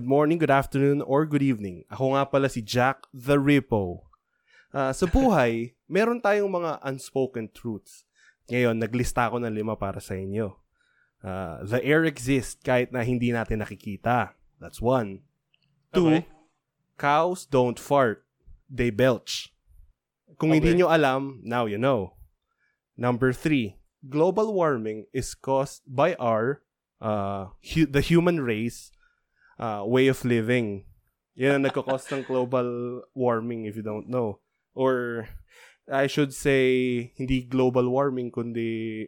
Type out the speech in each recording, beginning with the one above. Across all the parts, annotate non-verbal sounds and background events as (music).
Good morning, good afternoon, or good evening. Ako nga pala si Jack the Repo. Uh, sa buhay, (laughs) meron tayong mga unspoken truths. Ngayon, naglista ako ng lima para sa inyo. Uh, the air exists kahit na hindi natin nakikita. That's one. Two, okay. cows don't fart. They belch. Kung okay. hindi nyo alam, now you know. Number three, global warming is caused by our, uh, hu- the human race, uh, way of living. Yan ang nagkakos ng global warming if you don't know. Or I should say hindi global warming kundi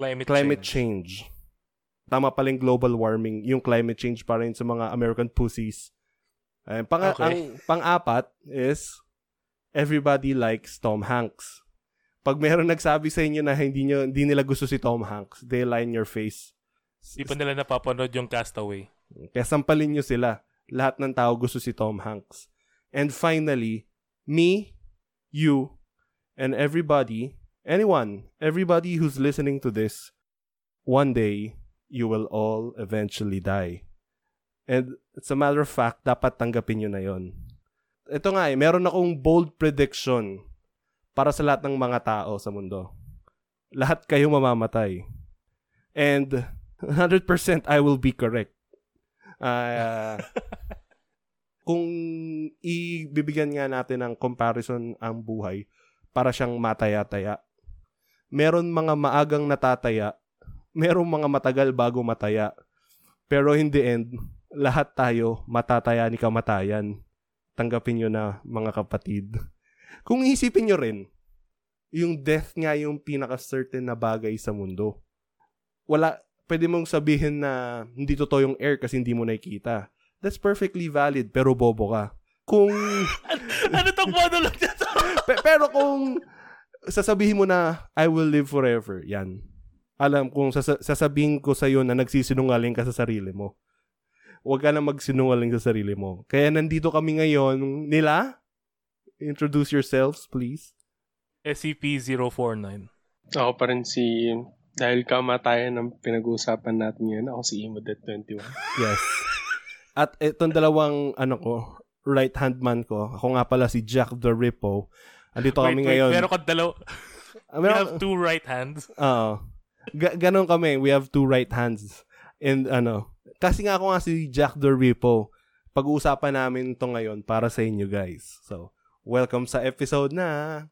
climate, climate change. change. Tama pala yung global warming, yung climate change para rin sa mga American pussies. Uh, pang okay. ang pang-apat is everybody likes Tom Hanks. Pag meron nagsabi sa inyo na hindi nyo, hindi nila gusto si Tom Hanks, they lie in your face. Hindi pa nila napapanood yung Castaway. Kaya sampalin nyo sila. Lahat ng tao gusto si Tom Hanks. And finally, me, you, and everybody, anyone, everybody who's listening to this, one day, you will all eventually die. And it's a matter of fact, dapat tanggapin nyo na yon. Ito nga eh, meron akong bold prediction para sa lahat ng mga tao sa mundo. Lahat kayo mamamatay. And (laughs) 100% I will be correct. Uh, kung ibibigyan nga natin ng comparison ang buhay para siyang mataya-taya. Meron mga maagang natataya, merong mga matagal bago mataya. Pero in the end, lahat tayo matataya ni kamatayan. Tanggapin nyo na mga kapatid. Kung isipin nyo rin, yung death nga yung pinaka-certain na bagay sa mundo. Wala, pwede mong sabihin na hindi totoo yung air kasi hindi mo nakikita that's perfectly valid, pero bobo ka. Kung... (laughs) ano tong monologue na to? (laughs) Pe- pero kung sasabihin mo na, I will live forever, yan. Alam, kung sas- sasabihin ko sa iyo na nagsisinungaling ka sa sarili mo, huwag ka na magsinungaling sa sarili mo. Kaya nandito kami ngayon, nila, introduce yourselves, please. SCP-049. Ako pa rin si, dahil kamatayan ng pinag-uusapan natin ngayon, ako si Imo.21. Yes. At itong dalawang ano ko, right hand man ko, ako nga pala si Jack the Rippo. Andito wait, kami wait, ngayon. Meron ka dalaw. Uh, we have two right hands. Oo. Ga- ganon kami. We have two right hands. And ano, kasi nga ako nga si Jack the Rippo. Pag-uusapan namin to ngayon para sa inyo guys. So, welcome sa episode na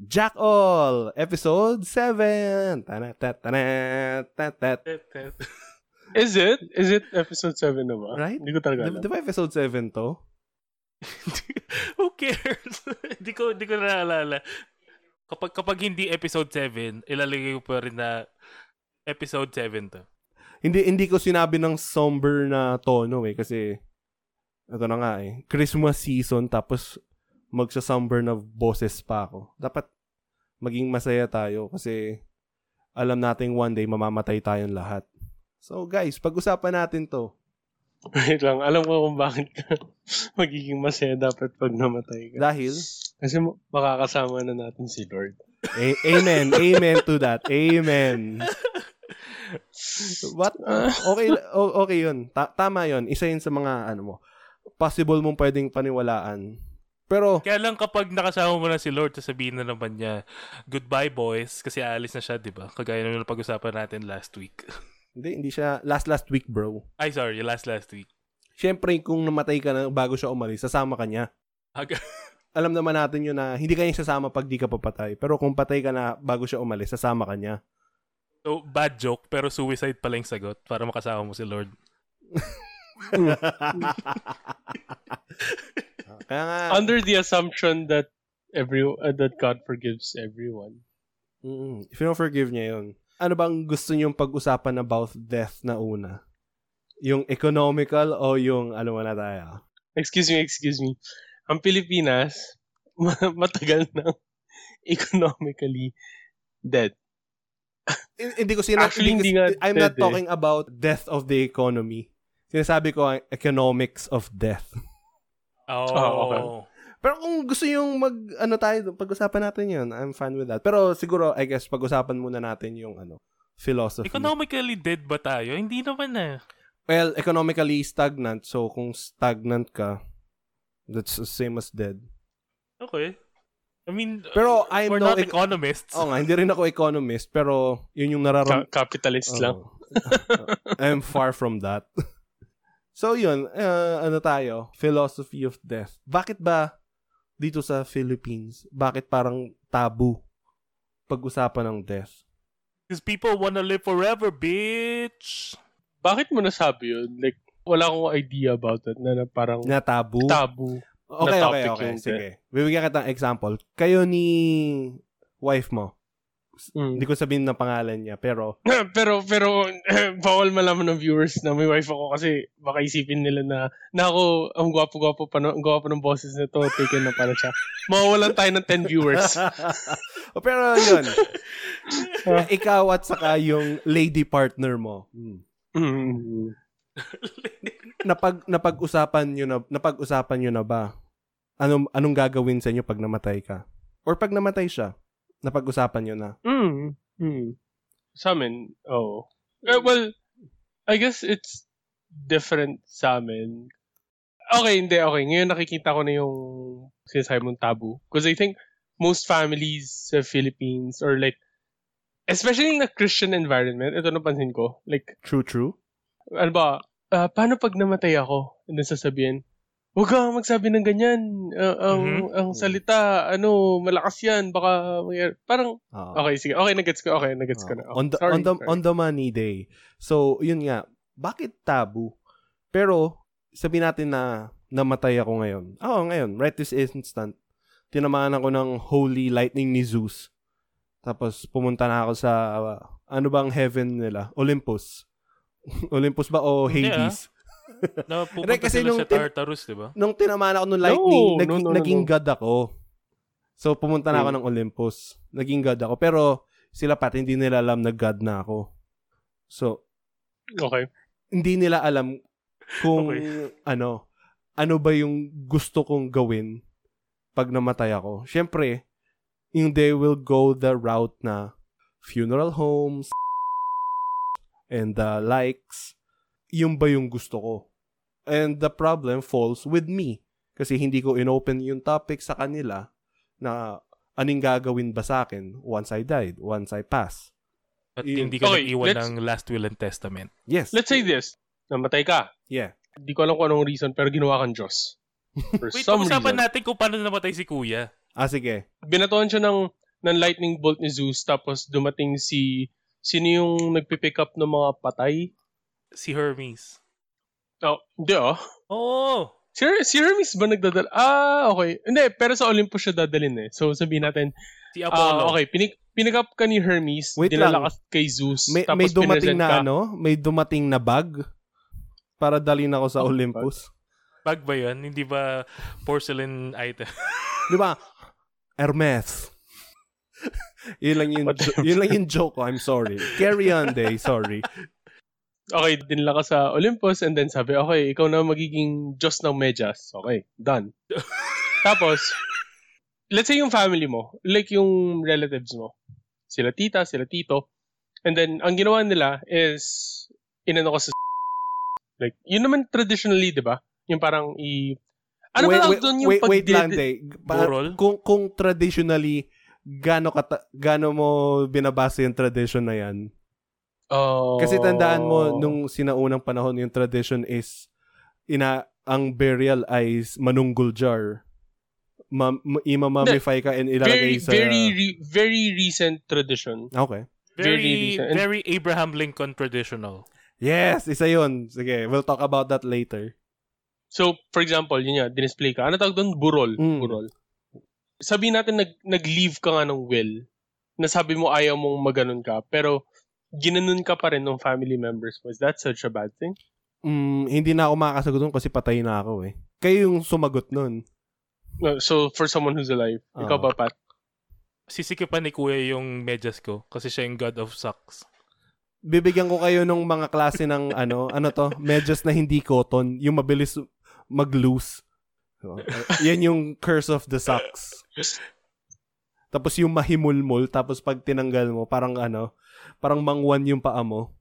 Jack All, episode 7. Tana, tana, tana, Is it? Is it episode 7 na ba? Right? Hindi ko talaga alam. Di, di ba episode 7 to? (laughs) Who cares? (laughs) Hindi ko, di ko naalala. Kapag, kapag hindi episode 7, ilalagay ko pa rin na episode 7 to. Hindi hindi ko sinabi ng somber na tono eh kasi ito na nga eh. Christmas season tapos magsa-somber na boses pa ako. Dapat maging masaya tayo kasi alam nating one day mamamatay tayong lahat. So guys, pag-usapan natin to. (laughs) Wait lang, alam ko kung bakit ka (laughs) magiging masaya dapat pag namatay ka. Dahil? Kasi makakasama na natin si Lord. A- amen. amen to that. Amen. What? (laughs) Okay, okay yun. Ta- tama yun. Isa yun sa mga, ano mo, possible mong pwedeng paniwalaan. Pero... Kaya lang kapag nakasama mo na si Lord, sasabihin na naman niya, goodbye boys, kasi aalis na siya, di ba? Kagaya na pag-usapan natin last week. (laughs) Hindi, hindi siya last last week, bro. Ay, sorry, last last week. Siyempre, kung namatay ka na bago siya umalis, sasama ka niya. Aga. (laughs) Alam naman natin yun na hindi ka niya sasama pag di ka papatay. Pero kung patay ka na bago siya umalis, sasama ka niya. So, bad joke, pero suicide pala yung sagot para makasama mo si Lord. (laughs) Kaya nga, Under the assumption that every uh, that God forgives everyone. Mm-mm. If you don't forgive niya yun, ano bang gusto niyong pag-usapan about death na una? Yung economical o yung ano na tayo? Excuse me, excuse me. Ang Pilipinas, (laughs) matagal na (laughs) economically dead. hindi ko sinabi. Actually, hindi, hindi nga I'm not eh. talking about death of the economy. Sinasabi ko ang economics of death. (laughs) Oh. oh okay. Pero kung gusto yung mag, ano tayo, pag-usapan natin yun, I'm fine with that. Pero siguro, I guess, pag-usapan muna natin yung, ano, philosophy. Economically dead ba tayo? Hindi naman na. Well, economically stagnant. So, kung stagnant ka, that's the same as dead. Okay. I mean, Pero uh, I'm we're no not ec- economists. Oo nga, hindi rin ako economist, pero yun yung nararam... Ka- capitalist lang. Oo. (laughs) I'm far from that. (laughs) so yun, uh, ano tayo? Philosophy of death. Bakit ba dito sa Philippines, bakit parang tabu pag-usapan ng death? Because people wanna live forever, bitch. Bakit mo nasabi yun? Like, wala akong idea about it na, na parang Na tabu? tabu. okay, na okay, okay. Sige. Bibigyan kita ng example. Kayo ni wife mo. Mm. Hindi ko sabihin ng pangalan niya, pero (laughs) pero, pero, (clears throat) bawal malaman ng viewers na may wife ako kasi baka isipin nila na, na ako, ang gwapo-gwapo pa, ang gwapo ng boses na to, taken na pala siya. Mawawalan tayo ng 10 viewers. (laughs) pero yun. ikaw at saka yung lady partner mo. Hmm. Mm. (laughs) napag napag-usapan niyo na napag-usapan niyo na ba? Anong anong gagawin sa inyo pag namatay ka? Or pag namatay siya, napag-usapan niyo na. Mm. Mm. Sa amin, oh. Eh, well, I guess it's different sa amin. Okay, hindi, okay. Ngayon nakikita ko na yung sinasabi mong tabu. Because I think most families sa Philippines or like, especially in a Christian environment, ito napansin ko, like, True, true. ano ba, ah, paano pag namatay ako? And then sasabihin, huwag kang magsabi ng ganyan. Ah, ang, Mhm. ang salita, ano, malakas yan. Baka, mangyari." parang, Oo. okay, sige. Okay, nagets ko. Okay, nagets ko na. Oo. on the Sorry, on the sorry. on the money day. So, yun nga, bakit tabu? Pero sabi natin na namatay ako ngayon. Oo, ngayon, right this instant. Tinamaan ako ng holy lightning ni Zeus. Tapos pumunta na ako sa uh, ano bang heaven nila? Olympus. (laughs) Olympus ba o Hades? (laughs) Na pupunta kasi sila nung sa Tartarus, di ba? nung tinamaan ako ng lightning, No, nag- no, no, no, naging no. god ako. So, pumunta na ako ng Olympus. Naging god ako. Pero, sila pat, hindi nila alam na god na ako. So, Okay. hindi nila alam kung, Okay. ano, ano ba yung gusto kong gawin pag namatay ako. Siyempre, yung they will go the route na funeral homes and the likes, yung ba yung gusto ko? And the problem falls with me. Kasi hindi ko inopen yung topic sa kanila na anong gagawin ba sa akin once I died, once I pass. At Yun. hindi ka Okay, nag-iwan let's- ng last will and testament. Yes. Let's say this. Namatay ka. yeah. Hindi ko alam kung anong reason, pero ginawa kang Diyos. (laughs) For Wait, some pag-usapan reason. natin kung paano namatay si Kuya. Ah, sige. Binatuan siya ng, ng lightning bolt ni Zeus, tapos dumating si... Sino yung nagpipick up ng mga patay? Si Hermes. Oh, hindi. Oo. Si, Her- si Hermes ba nagdadala? Ah, okay. Hindi, pero sa Olympus siya dadalin eh. So sabihin natin, Si Apollo. okay, pinik, pick up ka ni Hermes, Wait dinala lang. ka kay Zeus, May, tapos may dumating na ka. ano? May dumating na bag para dalhin ako sa Oh, Olympus. Bag ba yun? Hindi ba porcelain item? (laughs) Di ba? Hermes. (laughs) yun lang yung, yun lang yung joke ko. I'm sorry. Carry on, day. Sorry. (laughs) Okay, dinala ka sa Olympus and then sabi, okay, ikaw na magiging Diyos ng medyas. Okay, done. (laughs) Tapos, let's say yung family mo, like yung relatives mo, sila tita, sila tito, and then, ang ginawa nila is, inano ko sa like, yun naman traditionally, di ba? Yung parang i... Ano wait, ba wait, doon yung wait, wait pagdi- lang, day. Burol? kung, kung traditionally, gano, kata, gano mo binabasa yung tradition na yan? Oh. Kasi tandaan mo, nung sinaunang panahon, yung tradition is, ina, ang burial ay manunggul jar. Ma, ma- imamamify ka and ilalagay very, sa... very, re- very recent tradition. Okay. Very Very, recent. And- very Abraham Lincoln traditional. Yes, isa yun. Sige, we'll talk about that later. So, for example, yun nga, dinisplay ka. Ano tawag doon? Burol. Mm. Burol. Sabihin natin, nag, nag-leave ka nga ng will. Nasabi mo ayaw mong maganon ka, pero ginanon ka pa rin ng family members mo. Is that such a bad thing? Mm, hindi na ako makakasagot nun kasi patay na ako eh. Kayo yung sumagot nun. No, so, for someone who's alive, ikaw Ah. ba, Pat? Sisikipan ni Kuya yung medyas ko kasi siya yung god of sucks. Bibigyan ko kayo ng mga klase ng (laughs) ano, ano to, medyas na hindi cotton, yung mabilis mag-loose. So, (laughs) uh, yan yung curse of the socks. Tapos yung mahimulmul, tapos pag tinanggal mo, parang ano, parang mangwan yung paa mo.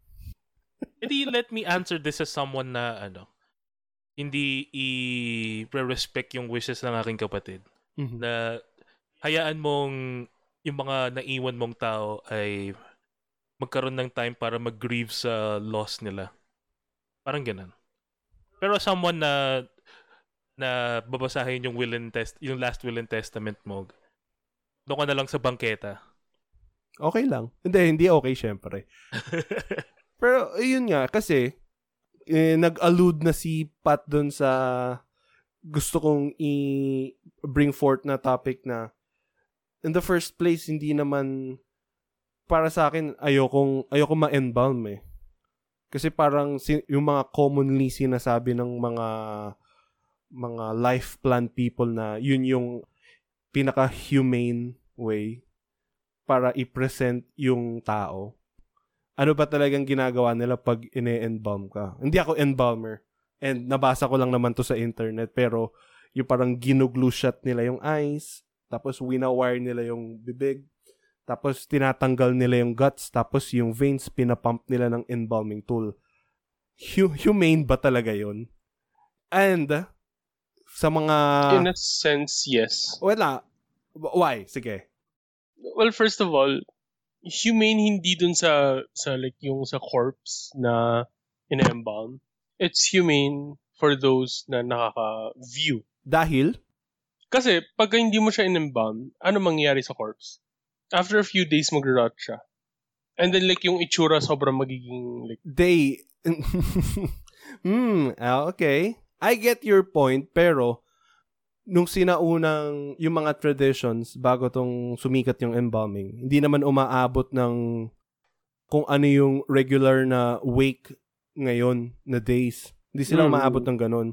Hindi let me answer this as someone na ano, hindi i-respect yung wishes ng aking kapatid. Mhm. Na hayaan mong yung mga naiwan mong tao ay magkaroon ng time para mag-grieve sa loss nila. Parang ganun. Pero someone na na babasahin yung will and test yung last will and testament mo doon ka na lang sa bangketa Okay lang. Hindi, hindi okay syempre. (laughs) Pero yun nga kasi eh, nag-allude na si Pat doon sa gusto kong i-bring forth na topic na in the first place hindi naman para sa akin ayokong ayoko ma-embalm eh. Kasi parang si, yung mga commonly sinasabi ng mga mga life plan people na yun yung pinaka-humane way para i-present yung tao. Ano ba talagang ginagawa nila pag ine-embalm ka? Hindi ako embalmer. And nabasa ko lang naman to sa internet. Pero yung parang ginuglu shot nila yung eyes. Tapos winawire nila yung bibig. Tapos tinatanggal nila yung guts. Tapos yung veins pinapump nila ng embalming tool. Hu- humane ba talaga yon And sa mga... In a sense, yes. Wala. Why? Sige. Well, first of all, humane hindi dun sa sa like yung sa corpse na in-embalm. It's humane for those na nakaka-view. Dahil? Kasi pag hindi mo siya in-embalm, ano mangyayari sa corpse? After a few days, mag-rot siya. And then like yung itsura sobrang magiging like they (laughs) hmm ah, okay I get your point pero nung sinaunang yung mga traditions bago tong sumikat yung embalming hindi naman umaabot ng kung ano yung regular na wake ngayon na days hindi sila Mm. umaabot ng ganun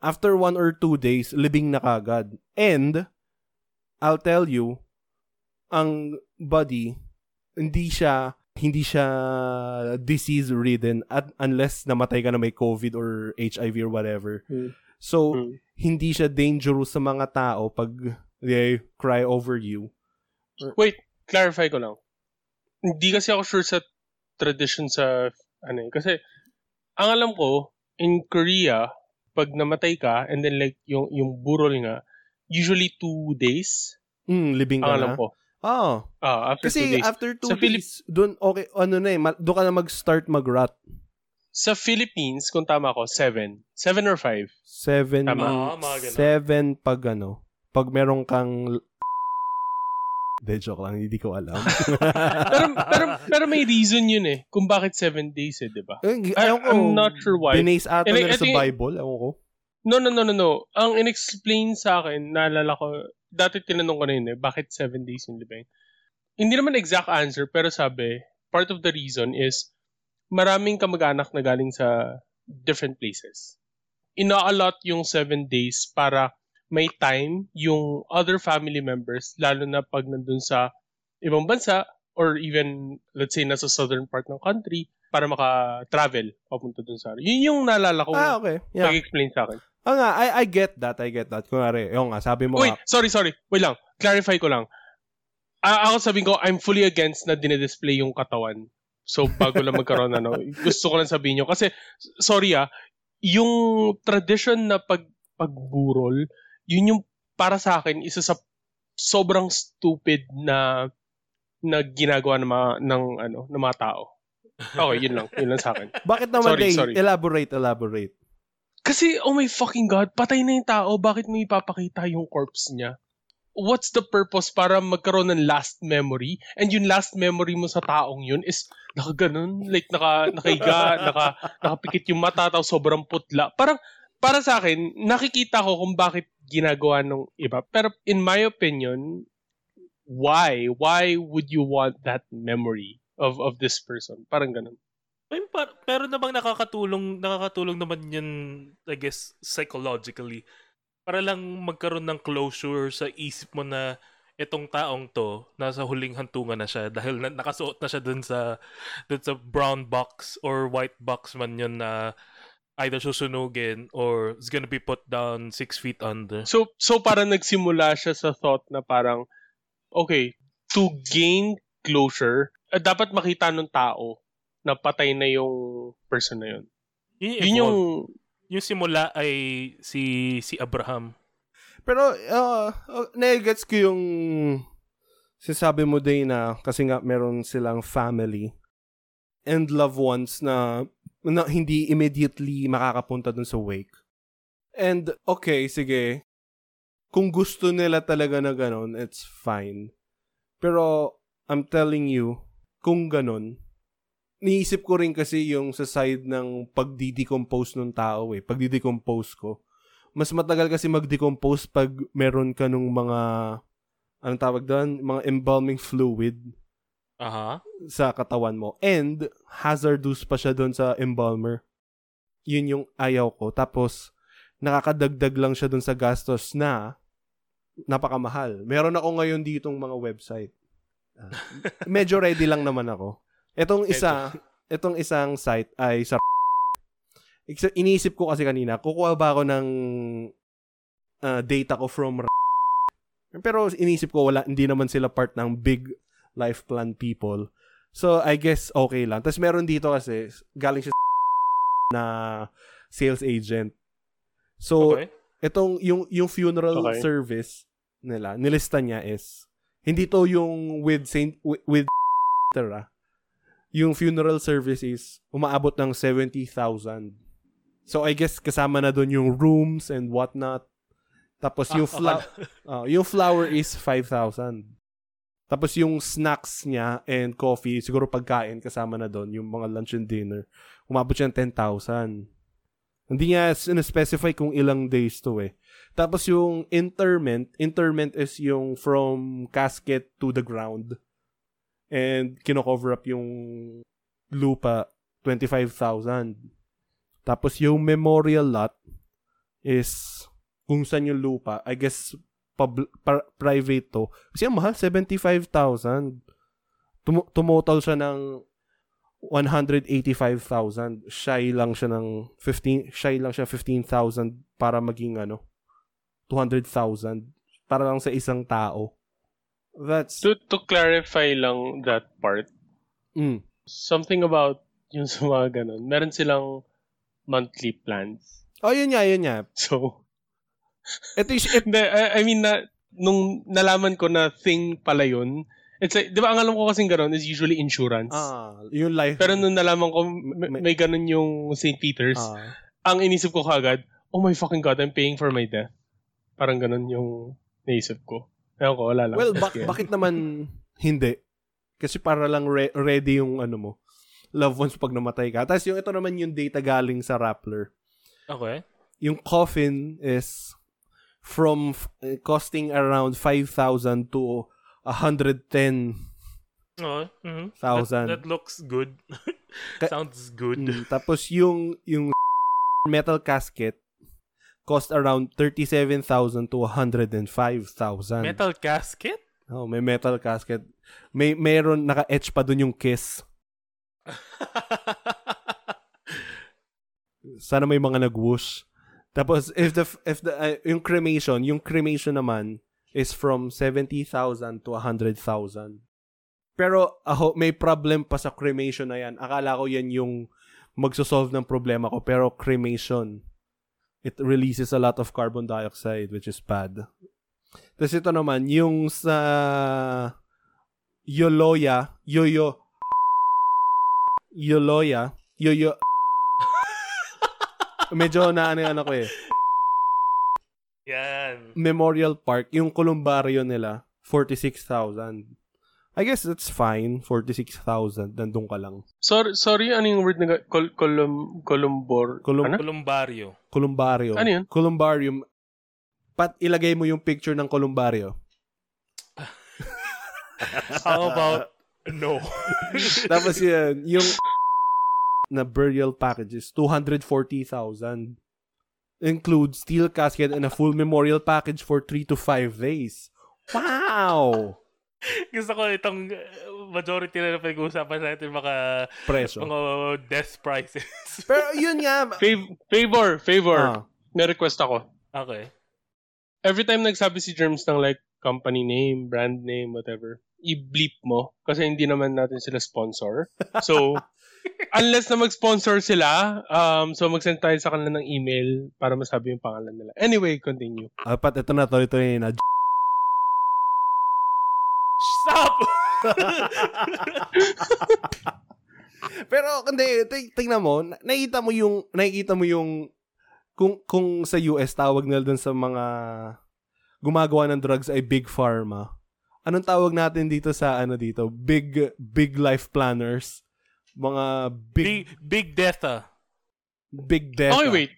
after one or two days libing na kagad and I'll tell you ang body hindi siya hindi siya disease ridden at unless namatay ka na may COVID or HIV or whatever. Hmm. So Hmm. Hindi siya dangerous sa mga tao pag they cry over you. Wait, clarify ko lang. Hindi kasi ako sure sa tradition sa ano eh. Kasi ang alam ko, in Korea, pag namatay ka, and then like yung, yung burol nga, usually two days, Mm, libing ang ka alam na. ko. Oh, Ah, after two kasi days. after two Sa Philip- days, dun, okay, ano na eh, doon ka na mag-start mag-rot. Sa Philippines, kung tama ko, seven. Seven or five. Seven, Tama. Ah, mga ganun. seven pag ano, pag meron kang De, joke lang, hindi ko alam. (laughs) pero, pero, pero may reason yun eh, kung bakit seven days eh, di ba? Eh, I- I'm not sure why. Binase ata nila sa Bible, ewan ko. No, no, no, no, no. Ang inexplain sa akin, naalala ko, dati tinanong ko na yun eh, bakit seven days yung libing? Hindi naman exact answer, pero sabi, part of the reason is, maraming kamag-anak na galing sa different places. Ina-allot yung seven days para may time yung other family members, lalo na pag nandun sa ibang bansa, or even, let's say, nasa southern part ng country, para maka-travel papunta dun sa... Yun yung naalala ko, Ah, okay. Yeah. pag-explain sa akin. Ah nga, I, I get that, I get that. Kunwari, yung nga, sabi mo Wait, nga, sorry, sorry. Wait lang. Clarify ko lang. A- ako sabihin ko, I'm fully against na dinidisplay yung katawan. So, bago lang magkaroon, ano, gusto ko lang sabihin nyo. Kasi, sorry ah, yung tradition na pag, pagburol, yun yung para sa akin, isa sa sobrang stupid na na ginagawa ng mga, ng, ano, ng mga tao. Okay, yun lang. Yun lang sa akin. bakit naman sorry, they, sorry. elaborate, elaborate. Kasi, oh my fucking God, patay na yung tao, bakit mo ipapakita yung corpse niya? What's the purpose para magkaroon ng last memory? And yung last memory mo sa taong yun is nakaganon, like naka, nakahiga, (laughs) naka, nakapikit yung mata, tapos sobrang putla. Parang, para sa akin, nakikita ko kung bakit ginagawa ng iba. Pero in my opinion, why? Why would you want that memory of of this person? Parang ganun. Par- pero namang nakakatulong, nakakatulong naman yun, I guess, psychologically. Para lang magkaroon ng closure sa isip mo na itong taong to, nasa huling hantungan na siya dahil na, nakasuot na siya dun sa, dun sa brown box or white box man yun na either susunugin or is gonna be put down six feet under. So, so parang nagsimula siya sa thought na parang, okay, to gain closure, eh, dapat makita ng tao na patay na yung person na yun. Yun, Yun yung... yung simula ay si si Abraham. Pero, uh, uh, nagets ko yung sinasabi mo din na kasi nga meron silang family and loved ones na, na hindi immediately makakapunta dun sa wake. And, okay, sige. Kung gusto nila talaga na ganun, it's fine. Pero, I'm telling you, kung ganun, niisip ko rin kasi yung sa side ng pagdi-decompose ng tao eh. Pagdi-decompose ko. Mas matagal kasi mag-decompose pag meron ka nung mga, anong tawag doon? Mga embalming fluid Aha. sa katawan mo. And, hazardous pa siya doon sa embalmer. Yun yung ayaw ko. Tapos, nakakadagdag lang siya doon sa gastos na napakamahal. Meron ako ngayon ditong mga website. Ah, medyo ready lang naman ako. Etong isa, etong isang site ay sa (laughs) Iniisip ko kasi kanina, kukuha ba ako ng ah, data ko from (laughs) pero iniisip ko wala hindi naman sila part ng big life plan people. So I guess okay lang. Tapos meron dito kasi galing siya (laughs) na sales agent. So Okay. itong yung yung funeral Okay. service nila, nilista niya is hindi to yung with Saint with, with. Yung funeral service is umaabot ng 70,000. So I guess kasama na doon yung rooms and whatnot. Tapos yung (laughs) Ah, fla- oh, yung flower is 5,000. Tapos yung snacks niya and coffee, siguro pagkain kasama na doon, yung mga lunch and dinner, umabot siya ng 10,000. Hindi niya specify kung ilang days to eh. Tapos yung interment, interment is yung from casket to the ground. And kino-cover up yung lupa, 25,000. Tapos yung memorial lot is kung saan yung lupa, I guess pub- par- private to. Kasi ang mahal, 75,000. Tum- tumotal siya ng 185,000. Shy lang siya ng 15, shy lang siya 15,000 para maging ano, 200,000 para lang sa isang tao. That's To, to clarify lang that part, mm, something about (laughs) yung sa mga ganun, meron silang monthly plans. Oh, yun nga, yun nga. So, (laughs) Ito is, it, I, I mean, na, nung nalaman ko na thing pala yun, it's like, di ba ang alam ko kasing ganun is usually insurance. ah, yung life. Pero nung nalaman ko, may, May- may ganun yung St. Peter's, ah, ang inisip ko kagad, oh my fucking God, I'm paying for my death. Parang ganun yung naisip ko. Ewan ko, wala lang. well, Yeah. bakit naman hindi? Kasi para lang re- ready yung ano mo, loved ones pag namatay ka. Tapos yung ito naman yung data galing sa Rappler. Okay. Yung coffin is from f- eh, costing around 5,000 to 110 Okay. mhm. Thousand. That, that looks good. (laughs) Sounds good. Mm, tapos yung yung metal casket cost around 37,000 to 105,000. Metal casket? Oh, may metal casket. May meron naka-etch pa dun yung kiss. (laughs) Sana may mga nag-whoosh. Tapos if the if the uh, yung cremation, yung cremation naman is from 70,000 to 100,000. Pero ako may problem pa sa cremation na yan. Akala ko yan yung magsosolve ng problema ko pero cremation it releases a lot of carbon dioxide which is bad. Tapos ito naman yung sa Yoloya, Yoyo Yoloya, Yoyo (laughs) Medyo na ano yan ako eh. Yan. Memorial Park, yung columbario nila, 46,000. I guess that's fine, 46,000. Nandun ka lang. sorry, sorry, ano yung word na col, colum, columbor? Colum- ano? Columbario. Columbario. Ano yun? Columbarium. Pat, ilagay mo yung picture ng columbario. (laughs) How about no? (laughs) Tapos yun, yung na burial packages, 240,000. Includes steel casket and a full memorial package for 3 to 5 days. Wow! (laughs) Gusto ko itong uh, majority na pinag-uusapan natin mga Preso. mga death prices. (laughs) Pero yun nga. Fav- favor, favor. Ah, May request ako. okay. Every time nagsabi si Germs ng like company name, brand name, whatever, i-bleep mo kasi hindi naman natin sila sponsor. So, (laughs) unless na mag-sponsor sila, um, so mag-send tayo sa kanila ng email para masabi yung pangalan nila. Anyway, continue. Apat, ito na, tuloy-tuloy na. Stop! (laughs) Pero hindi, tingnan mo, na- nakita mo yung nakikita mo yung kung kung sa US tawag nila dun sa mga gumagawa ng drugs ay big pharma. Anong tawag natin dito sa ano dito? Big big life planners. Mga big big, big death ah. big death. Okay, wait.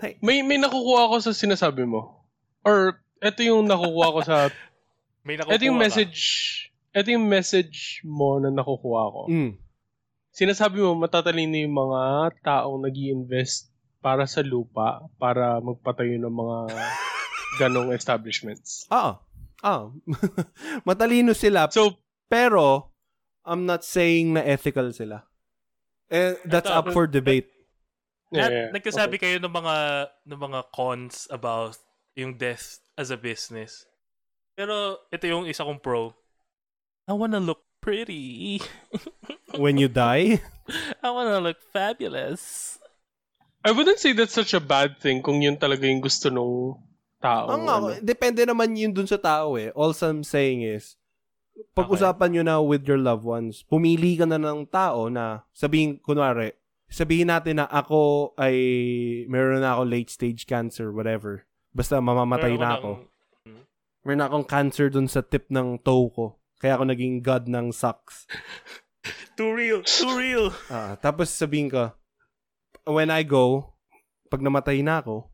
Hey. May may nakukuha ako sa sinasabi mo. Or ito yung nakukuha ko sa (laughs) May nakukuha ito yung ka. message ito yung message mo na nakukuha ko. Mm. Sinasabi mo matatalino yung mga taong nag invest para sa lupa para magpatayo ng mga (laughs) ganong establishments. Ah. Ah. (laughs) Matalino sila So, pero I'm not saying na ethical sila. Eh, that's Ito, up for debate. Lahat, yeah, nagkasabi okay. kayo ng mga ng mga cons about yung death as a business. Pero ito yung isa kong pro. I wanna look pretty. (laughs) When you die, I wanna look fabulous. I wouldn't say that's such a bad thing kung yun talaga yung gusto nung tao. Ang nga, ano. depende naman yun dun sa tao eh. All I'm saying is, pag-usapan nyo na with your loved ones, pumili ka na ng tao na sabihin, kunwari, sabihin natin na ako ay meron na ako late stage cancer, whatever. Basta mamamatay Meron na ko ako. ng- Meron na akong cancer dun sa tip ng toe ko. Kaya ako naging god ng socks. Too real, too real. Ah, tapos sabihin ko, when I go, pag namatay na ako,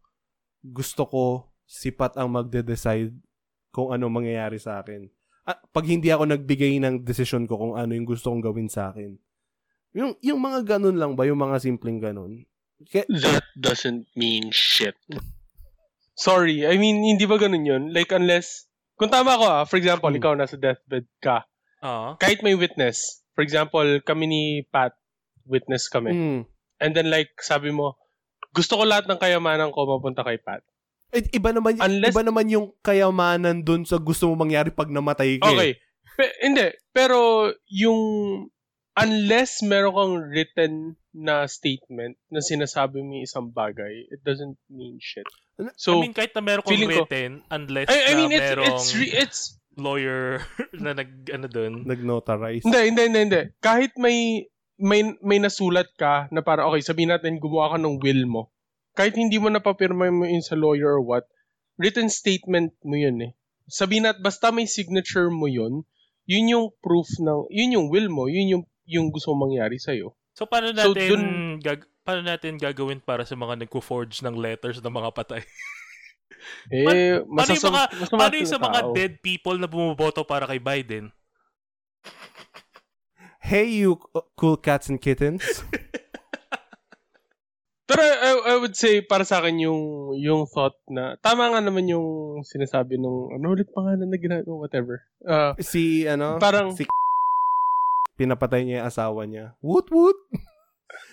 gusto ko sipat ang magde-decide kung ano mangyayari sa akin. At pag hindi ako nagbigay ng decision ko kung ano yung gusto kong gawin sa akin. Yung, yung mga ganun lang ba? Yung mga simpleng ganun? Kaya, That doesn't mean shit. Sorry, I mean, hindi ba ganun yun? Like, unless, kung tama ko ah, for example, Hmm. ikaw nasa deathbed ka, Ah. kahit may witness, for example, kami ni Pat, witness kami. mm, And then like, sabi mo, gusto ko lahat ng kayamanan ko mapunta kay Pat. eh, iba naman, Unless- iba naman yung kayamanan dun sa gusto mo mangyari pag namatay ka. eh. Okay. Pe- hindi. Pero, yung, unless meron kang written na statement na sinasabi mo yung isang bagay, it doesn't mean shit. So, I mean, kahit na meron kang feeling ko- written, unless I, I mean, na it's, merong it's, re- it's, lawyer (laughs) na nag, ano dun. Nag-notarize. Hindi, hindi, hindi, hindi. Kahit may may may nasulat ka na para okay, sabihin natin gumawa ka ng will mo. Kahit hindi mo napapirma mo yun sa lawyer or what, written statement mo yun eh. Sabihin nat basta may signature mo yun, yun yung proof ng yun yung will mo, yun yung yung gusto mong mangyari sa So, paano So, natin, dun- gag- paano natin gagawin para sa mga nagko-forge ng letters ng mga patay? (laughs) Eh, paano yung mga, masama paano yung sa mga tao. dead people na bumoboto para kay Biden? Hey you cool cats and kittens. (laughs) Pero I, I would say para sa akin yung yung thought na tama nga naman yung sinasabi nung ano ulit pangalan na ginagawa whatever. Ah, si ano, Parang- si pinapatay niya yung asawa niya. Woot woot.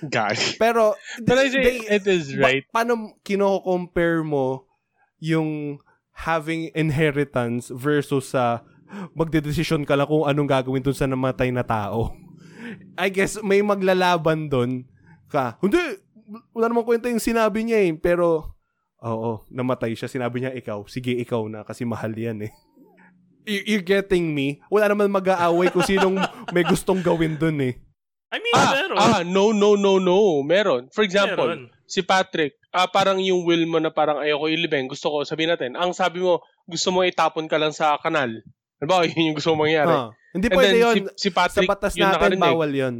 gag. Pero But I say they- it is right. Pa- paano kino-compare mo yung having inheritance versus sa magdedesisyon ka lang kung anong gagawin dun sa namatay na tao? (laughs) I guess may maglalaban dun ka. Hindi, wala namang kwenta yung sinabi niya eh. Pero, oo, namatay siya. Sinabi niya ikaw. Sige, ikaw na kasi mahal yan eh. You- You're getting me? Wala naman mag-aaway kung sinong may gustong gawin dun eh. I mean, Ah, meron. ah, no, no, no, no. Meron. For example, Meron. si Patrick, ah, parang yung will mo na parang ayoko ilibeng, gusto ko, sabihin natin, ang sabi mo, gusto mo itapon ka lang sa kanal. Ano ba, (laughs) yun yung gusto mo mangyari. Ah, hindi And pwede then, yun. si, si Sa Patrick, batas yun natin, nakarinig. bawal yun.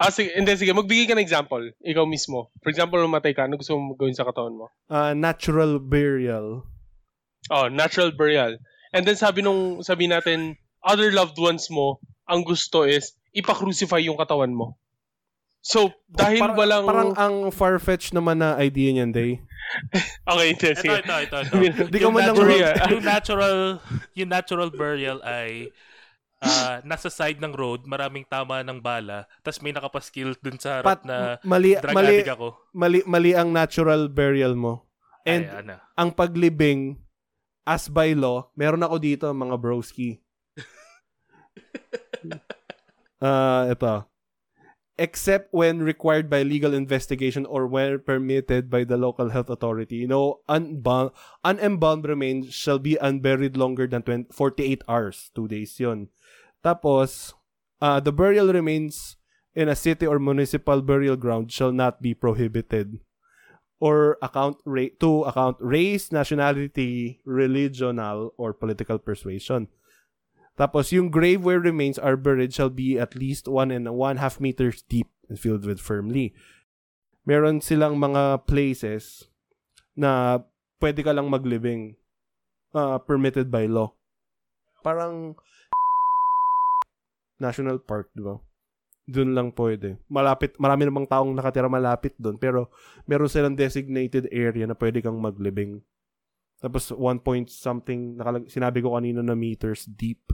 Ah, sige, hindi, sige, magbigay ka ng example. Ikaw mismo. For example, mamatay ka, ano gusto mo gawin sa katawan mo? Ah, natural burial. Oh, natural burial. And then sabi nung, sabi natin, other loved ones mo, ang gusto is, ipa-crucify yung katawan mo. So, dahil Parang- walang... Parang ang far-fetched naman na idea niyan, Day. (laughs) okay, hindi, Ito, sige. ito, ito, ito. Di ka yung, man lang (laughs) yung natural yung natural burial ay ah, nasa side ng road, maraming tama ng bala, tas may nakapaskil dun sa harap Pat, na mali, drug mali, addict ako. mali, mali ang natural burial mo. And Ay, ano. ang paglibing, as by law, meron ako dito, mga broski. (laughs) Ah, ito. except when required by legal investigation or when permitted by the local health authority. No unbound, unembalmed remains shall be unburied longer than 20, 48 hours. Two days yun. Tapos, uh, the burial remains in a city or municipal burial ground shall not be prohibited. Or account ra- to account race, nationality, religional, or political persuasion. Tapos, yung grave where remains are buried shall be at least one and one half meters deep and filled with firmly. Meron silang mga places na pwede ka lang maglibing uh, permitted by law. Parang (laughs) national park, di ba? Doon lang pwede. Malapit, marami namang taong nakatira malapit doon, pero meron silang designated area na pwede kang maglibing. Tapos one point something, nakalag- sinabi ko kanina na meters deep.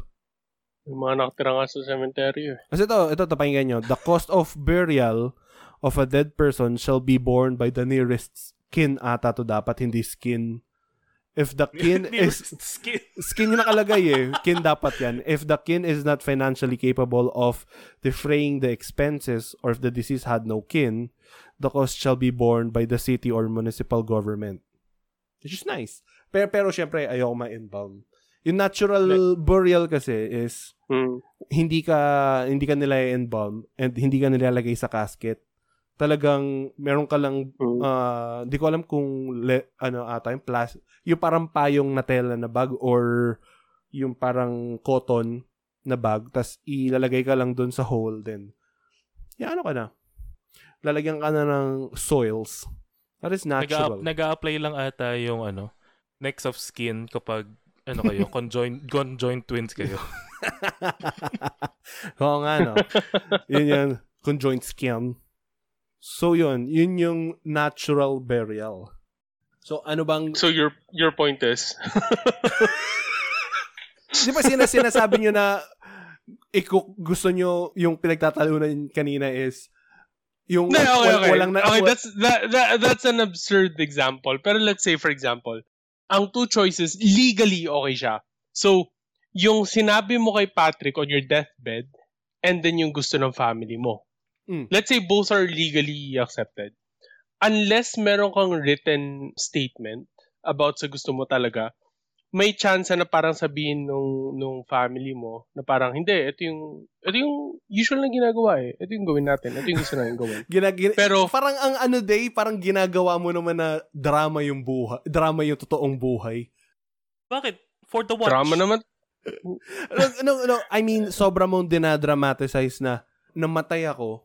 Yung mga nakatira nga sa cemetery. eh. Kasi ito, ito, ito, pakinggan nyo. The cost of burial of a dead person shall be borne by the nearest kin ata to dapat, hindi skin. If the kin (laughs) is... (laughs) skin. Skin yung nakalagay eh. Kin dapat yan. If the kin is not financially capable of defraying the expenses or if the deceased had no kin, the cost shall be borne by the city or municipal government. Which is nice. Pero, pero syempre, ayoko ma-embalm. Yung natural burial kasi is Hmm. hindi ka hindi ka nila embalm and hindi ka nilalagay sa casket. Talagang meron ka lang Hmm. ah, di ko alam kung le, ano ata yung plus yung parang payong na tela na bag or yung parang cotton na bag tas ilalagay ka lang doon sa hole then yeah, ano ka na lalagyan ka na ng soils that is natural Nag-a-apply lang ata yung ano, next of skin kapag ano kayo, (laughs) conjoined, conjoined twins kayo. (laughs) Oo nga, no? yun yun. Conjoined skin. So, yun. Yun yung natural burial. So, ano bang... So your your point is, (laughs) Di ba sina, sinasabi nyo na iku, gusto nyo yung pinagtatalunan kanina is yung No, okay, okay. walang na, okay, that's that, that that's an absurd example. Pero let's say for example, ang two choices legally okay siya. So, yung sinabi mo kay Patrick on your deathbed and then yung gusto ng family mo. Mm. Let's say both are legally accepted. Unless meron kang written statement about sa gusto mo talaga, may chance na parang sabihin nung nung family mo na parang hindi, ito yung ito yung usual na ginagawa eh. Ito yung gawin natin. Ito yung gusto natin gawin. (laughs) Gina, gina- Pero- parang ang ano day, parang ginagawa mo naman na drama yung buhay, drama yung totoong buhay. Bakit? For the watch. Drama naman. (laughs) no, no, no, I mean, sobra mong dinadramatize na namatay ako,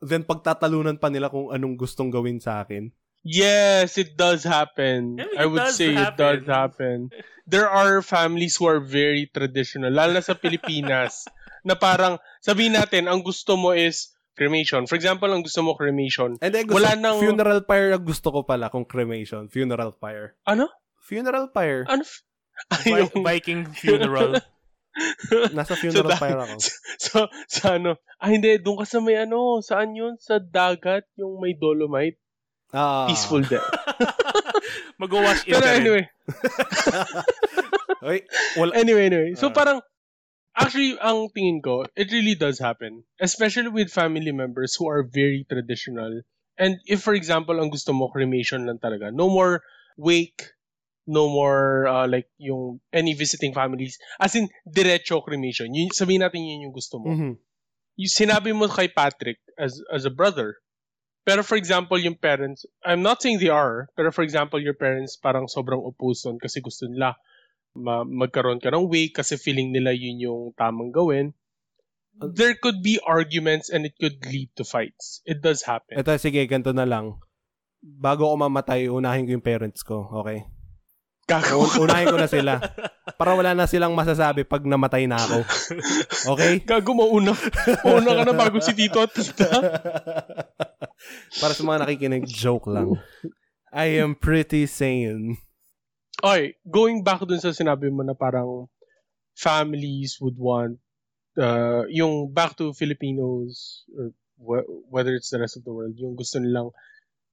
then pagtatalunan pa nila kung anong gustong gawin sa akin. Yes, it does happen. I mean, I it would does say it does happen. There are families who are very traditional, lalo na sa Pilipinas, (laughs) na parang, sabihin natin, ang gusto mo is cremation. For example, ang gusto mo cremation. And then, gusto, Wala nang- funeral pyre ang gusto ko pala kung cremation. Funeral pyre. Ano? Funeral pyre. Ano? f- Vi- Yung- Viking funeral. (laughs) Nasa funeral da- pyre ako. so, sa ano? Ah, hindi. Doon ka sa may ano. Saan yun? Sa dagat, yung may dolomite. Ah. Peaceful death. (laughs) Mag-wash in Pero anyway. Oy, wala. Anyway, anyway. So Ah. parang, actually, ang tingin ko, it really does happen. Especially with family members who are very traditional. And if, for example, ang gusto mo, cremation lang talaga. No more wake, no more, uh, like, yung, any visiting families. As in, diretso cremation. Yun, sabihin natin yun yung gusto mo. Mhm. Yung sinabi mo kay Patrick as, as a brother. Pero for example, yung parents, I'm not saying they are, pero for example, your parents parang sobrang opposed kasi gusto nila ma- magkaroon ka ng way kasi feeling nila yun yung tamang gawin. There could be arguments and it could lead to fights. It does happen. Ito, sige, ganito na lang. Bago ako mamatay, unahin ko yung parents ko, okay? Gago. Un- unahin ko na sila. Para wala na silang masasabi pag namatay na ako. Okay? Gago, mauna. Mauna ka na bago si Tito at Tita. Para sa mga nakikinig, joke lang. I am pretty sane. Okay, going back dun sa sinabi mo na parang families would want uh, yung back to Filipinos or wh- whether it's the rest of the world, yung gusto nilang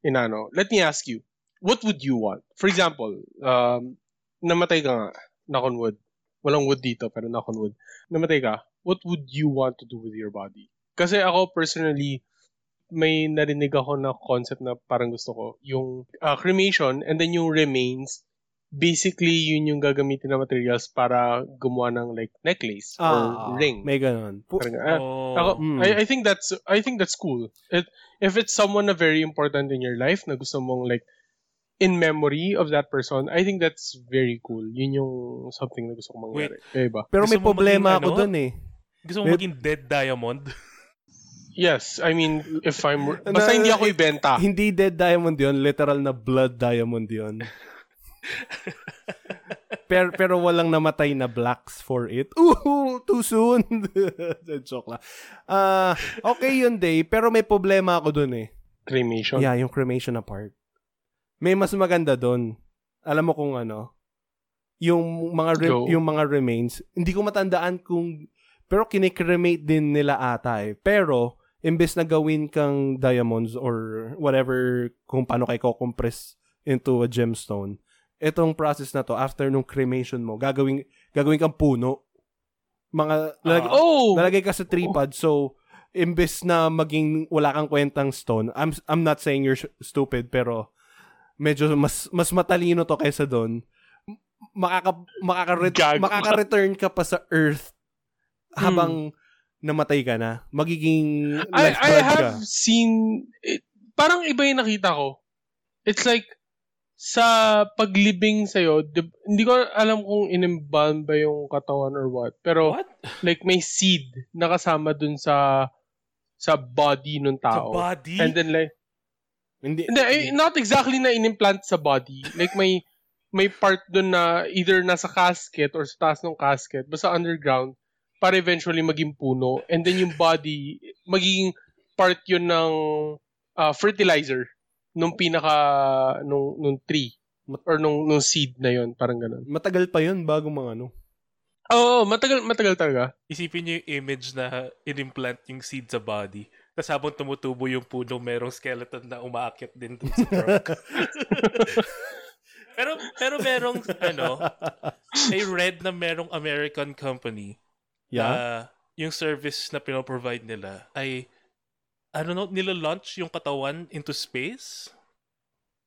inano. Let me ask you, what would you want? For example, um, namatay ka nga, knock on wood. Walang wood dito, pero knock on wood. Namatay ka, what would you want to do with your body? Kasi ako personally, may narinig ako na concept na parang gusto ko. Yung uh, cremation and then yung remains, basically yun yung gagamitin na materials para gumawa ng like necklace Ah, or ring. May ganun. Pu- Parang, ah, Oh. Ako, Mm. I, I think that's I think that's cool. It, if it's someone na very important in your life na gusto mong like in memory of that person, I think that's very cool. Yun yung something na gusto kong mangyari. Kaya ba? Pero Gusto may problema maging ako ano? dun eh. Gusto mo maging dead diamond? (laughs) Yes, I mean, if I'm... Basta hindi ako ibenta. Hindi dead diamond yon literal na blood diamond yon (laughs) pero, pero walang namatay na blacks for it. Ooh, too soon. (laughs) Joke lang. Ah, okay yun, day. Pero may problema ako dun eh. Cremation. Yeah, yung cremation na part. May mas maganda dun. Alam mo kung ano? Yung mga re- yung mga remains, hindi ko matandaan kung pero kinikremate din nila ata eh. Pero imbes na gawin kang diamonds or whatever kung paano kay compress into a gemstone, itong process na to after nung cremation mo, gagawin gagawin kang puno. Mga lalag- Ah. Oh! lalagay ka sa tripod so imbes na maging wala kang kwentang stone I'm I'm not saying you're sh- stupid pero medyo mas mas matalino to kaysa doon makaka makaka Gago. makaka-return ka pa sa earth habang namatay ka na magiging I, I ka have seen... It, parang iba yung nakita ko. It's like, sa paglibing sa'yo, di- hindi ko alam kung inimbalm ba yung katawan or what. Pero, What? like, may seed na kasama dun sa sa body ng Sa tao. body? And then like, hindi hindi, eh, not exactly na inimplant sa body. Like may may part dun na either nasa casket or sa taas ng casket, basta underground, para eventually maging puno. And then yung body, magiging part yun ng ah, fertilizer nung pinaka, nung, nung tree. Or nung, nung seed na yun, parang ganun. matagal pa yun bago mga ano Oo, oh, matagal, matagal talaga. Isipin niyo yung image na in-implant yung seed sa body. Tapos habang tumutubo yung puno, merong skeleton na umaakyat din dun sa trunk. (laughs) pero, pero merong, ano, I read na merong American company yeah na yung service na pinoprovide nila ay, I don't know, nila-launch yung katawan into space?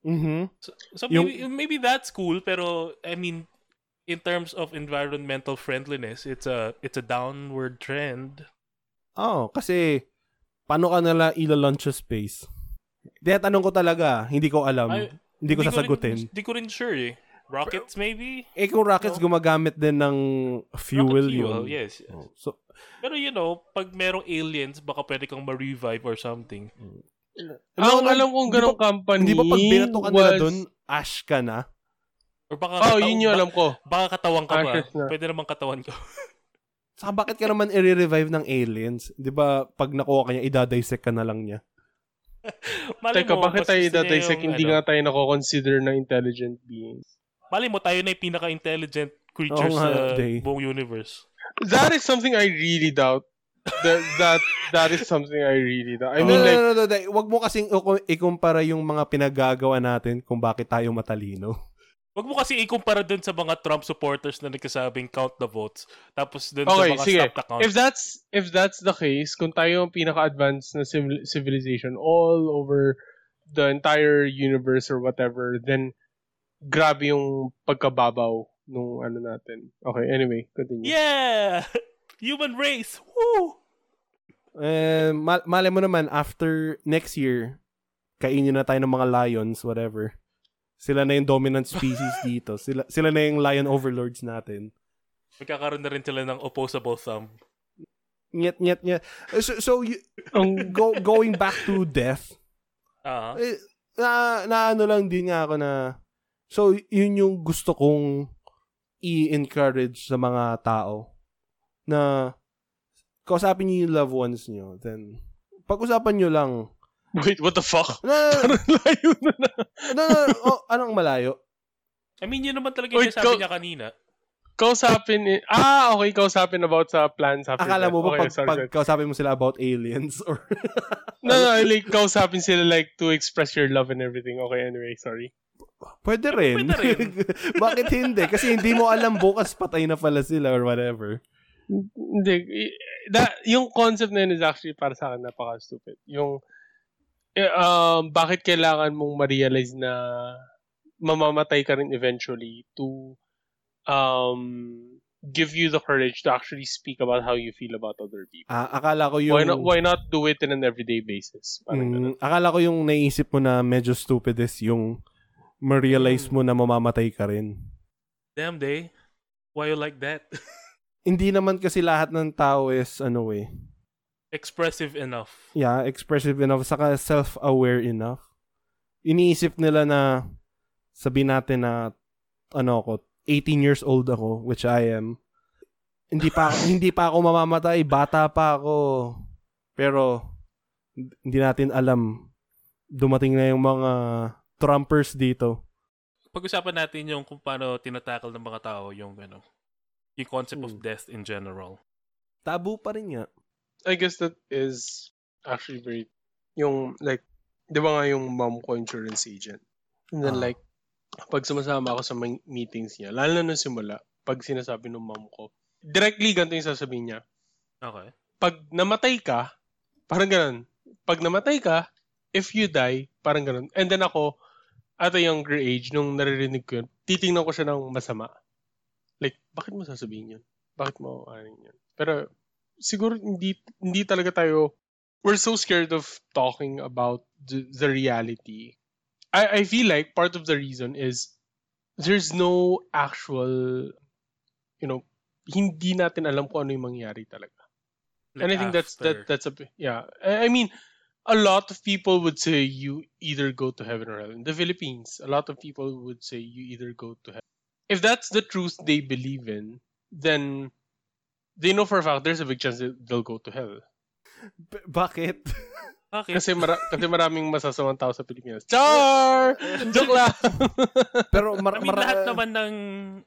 mhm So, so Yung- maybe, maybe that's cool, pero, I mean, in terms of environmental friendliness, it's a it's a downward trend. Oh, kasi paano ka nila ila-launch sa space? Kaya tanong ko talaga, hindi ko alam. Ay, hindi ko sasagutin. Hindi ko rin sure eh. Rockets maybe? eh kung rockets gumagamit din ng fuel, Rocket yun. yes. Oh, so, Pero you know, pag merong aliens, baka pwede kang ma-revive or something. Ang Ano, alam kong di ganong ba- company hindi ba pag binato ka nila was- doon, ash ka na? Or baka Oh, kataw- yun yung ba- alam ko. Baka katawan ka ba? Ashes na. Pwede naman katawan ko. (laughs) Saka bakit ka naman i-revive ng aliens? Di ba pag nakuha ka niya, idadissect ka na lang niya? (laughs) Malay Teka, mo, bakit tayo gusto niya dadisect? yung, Hindi ano, nga tayo nako-consider na intelligent beings. Malay mo, tayo na yung pinaka-intelligent creatures Oo nga, sa Day. buong universe. That is something I really doubt. That that that is something I really doubt. I no, mean, no, like, no, no, no, Wag mo kasing ikumpara yung mga pinagagawa natin kung bakit tayo matalino. Wag mo kasi ikumpara dun sa mga Trump supporters na nagsasabing count the votes. Tapos dun Okay, sa mga sige. stop the count. if that's if that's the case, kung tayo ang pinaka-advanced na civil- civilization all over the entire universe or whatever, then grabe yung pagkababaw nung ano natin. Okay, anyway, continue. Yeah! (laughs) Human race! Woo! Eh, mal- malay mo naman, after next year, kainin na tayo ng mga lions, whatever. Sila na yung dominant species (laughs) dito. Sila, sila na yung lion overlords natin. Magkakaroon na rin sila ng opposable thumb. Nyet, nyet, nyet. Eh, So, so you- Ang go, going back to death, Ah. eh, na, na ano lang din nga ako na, so, yun yung gusto kong i-encourage sa mga tao na kausapin niyo yung loved ones niyo, then, pag-usapan niyo lang, wait, what the fuck? na, Parang layo na na. na, oh, anong malayo? I mean, yun naman talaga yung Wait, sabi go- niya kanina. Kausapin, eh, ah, okay, kausapin about sa plans after Akala mo ba death. pag, sorry, pag sorry. kausapin mo sila about aliens or No, no, like, kausapin sila like to express your love and everything. Okay, anyway, sorry. pwede rin. Pwede rin. (laughs) Bakit hindi? Kasi hindi mo alam bukas patay na pala sila or whatever. Hindi. That, yung concept na yun is actually para sa akin napaka-stupid. Yung, Eh, um, bakit kailangan mong ma-realize na mamamatay ka rin eventually to um, give you the courage to actually speak about how you feel about other people? Ah, akala ko yung... Why not why not do it in an everyday basis? Parang ganun. Mm, akala ko yung naisip mo na medyo stupid is yung ma-realize mo na mamamatay ka rin. Damn day. Why you like that? (laughs) Hindi naman kasi lahat ng tao is ano eh. Expressive enough. Yeah, expressive enough saka self-aware enough. Iniisip nila na sabihin natin na ano ako, 18 years old ako, which I am. Hindi pa (laughs) hindi pa ako mamamatay, bata pa ako. Pero hindi natin alam dumating na yung mga Trumpers dito. Pag-usapan natin yung kung paano tinatakal ng mga tao yung ano, yung concept of Hmm. death in general. Tabu pa rin nga. I guess that is actually very yung like 'di ba nga yung mom ko insurance agent. And then Ah. like pag sumasama ako sa mga meetings niya, lalo na nung simula, pag sinasabi ng mom ko, directly ganito yung sasabihin niya. Okay. Pag namatay ka, parang ganun. Pag namatay ka, if you die, parang ganun. And then ako, at a younger age, nung naririnig ko yun, titingnan ko siya ng masama. Like, bakit mo sasabihin yun? Bakit mo ano yun? Pero, siguro hindi, hindi talaga tayo, we're so scared of talking about the, the reality. I, I feel like part of the reason is there's no actual, you know, hindi natin alam kung ano yung mangyari talaga. Like and I think that's that that's a yeah. I I mean, a lot of people would say you either go to heaven or hell. In the Philippines, a lot of people would say you either go to heaven. If that's the truth they believe in, then they know for a fact there's a big chance that they'll go to hell. B- bakit? (laughs) Okay. Kasi mara- kasi maraming masasamang tao sa Pilipinas. Char! (laughs) Joke lang. (laughs) Pero mar- I mean, mara- lahat naman ng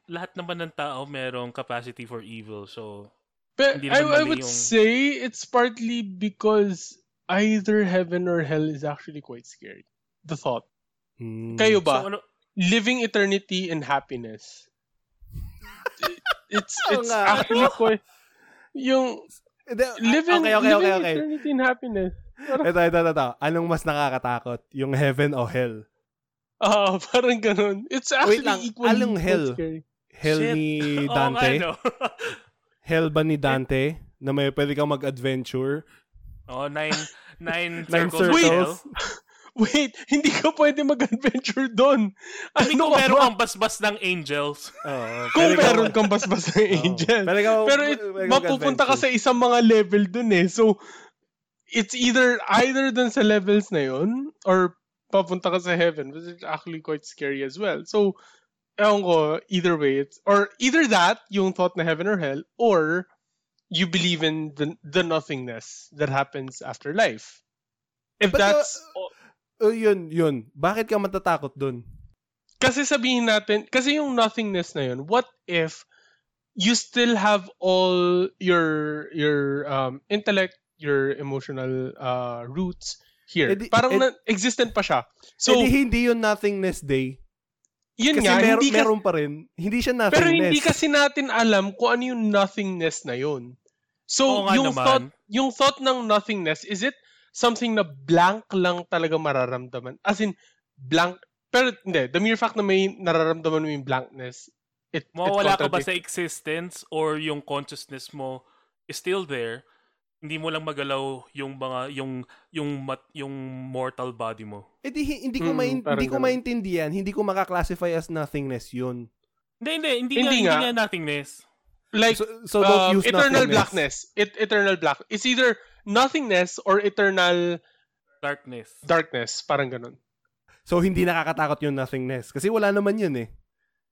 lahat naman ng tao merong capacity for evil. So, But I, I would yung- say it's partly because either heaven or hell is actually quite scary. The thought. Hmm. Kayo so ba? ano, living eternity in happiness. It- it's it's actually quite yung Hindi, living okay, okay, living okay, okay. eternity in happiness. Parang, Ito, ito, ito, ito. Anong mas nakakatakot? Yung heaven o hell? ah, (laughs) parang ganun. It's actually lang, equally anong hell? scary. Hell Shit. ni (laughs) Dante? no? (laughs) Hell ba ni Dante? Na may pwede kang mag-adventure? oh, nine, nine, Nine circles. circles? Wait, (laughs) hindi ka pwede mag-adventure doon. Ano kung ka meron ba? kang basbas ng angels. Oo. Kung meron kang basbas ng Oo. angel. Pwede ka- Pero it, mapupunta ka sa isang mga level dun eh. So, it's either either dun sa levels na yun or papunta ka sa heaven which is actually quite scary as well. So, ewan ko, either way, it's, or either that, yung thought na heaven or hell, or you believe in the, the nothingness that happens after life. If But, uh, that's, Oh, yun, yun. Bakit ka matatakot dun? kasi sabihin natin, kasi yung nothingness na yun, what if you still have all your your um, intellect, your emotional uh, roots here. Eh di- Parang eh- na, existent pa siya. So, So, eh, di hindi yun nothingness day. yun Kasi nga, mer- hindi ka, meron pa rin. Hindi siya nothingness. pero hindi kasi natin alam kung ano yung nothingness na yun. So, Oo yung naman. thought, yung thought ng nothingness, is it something na blank lang talaga mararamdaman? As in, blank, pero hindi, the mere fact na may nararamdaman mo yung blankness, it, it Mawawala ka ba sa existence or yung consciousness mo is still there? Hindi mo lang magalaw yung mga yung yung mat, yung mortal body mo. Eh di, hi- hindi ko Mm, main- hindi ko ganun. maintindihan, hindi ko makaklasify as nothingness yun. Hindi, hindi, hindi, Hindi nga, hindi nga. nga nothingness. Like, So, so don't um, use eternal nothingness. blackness. It, eternal black. It's either nothingness or eternal Darkness. darkness. Parang ganun. So hindi nakakatakot yung nothingness kasi wala naman yun eh.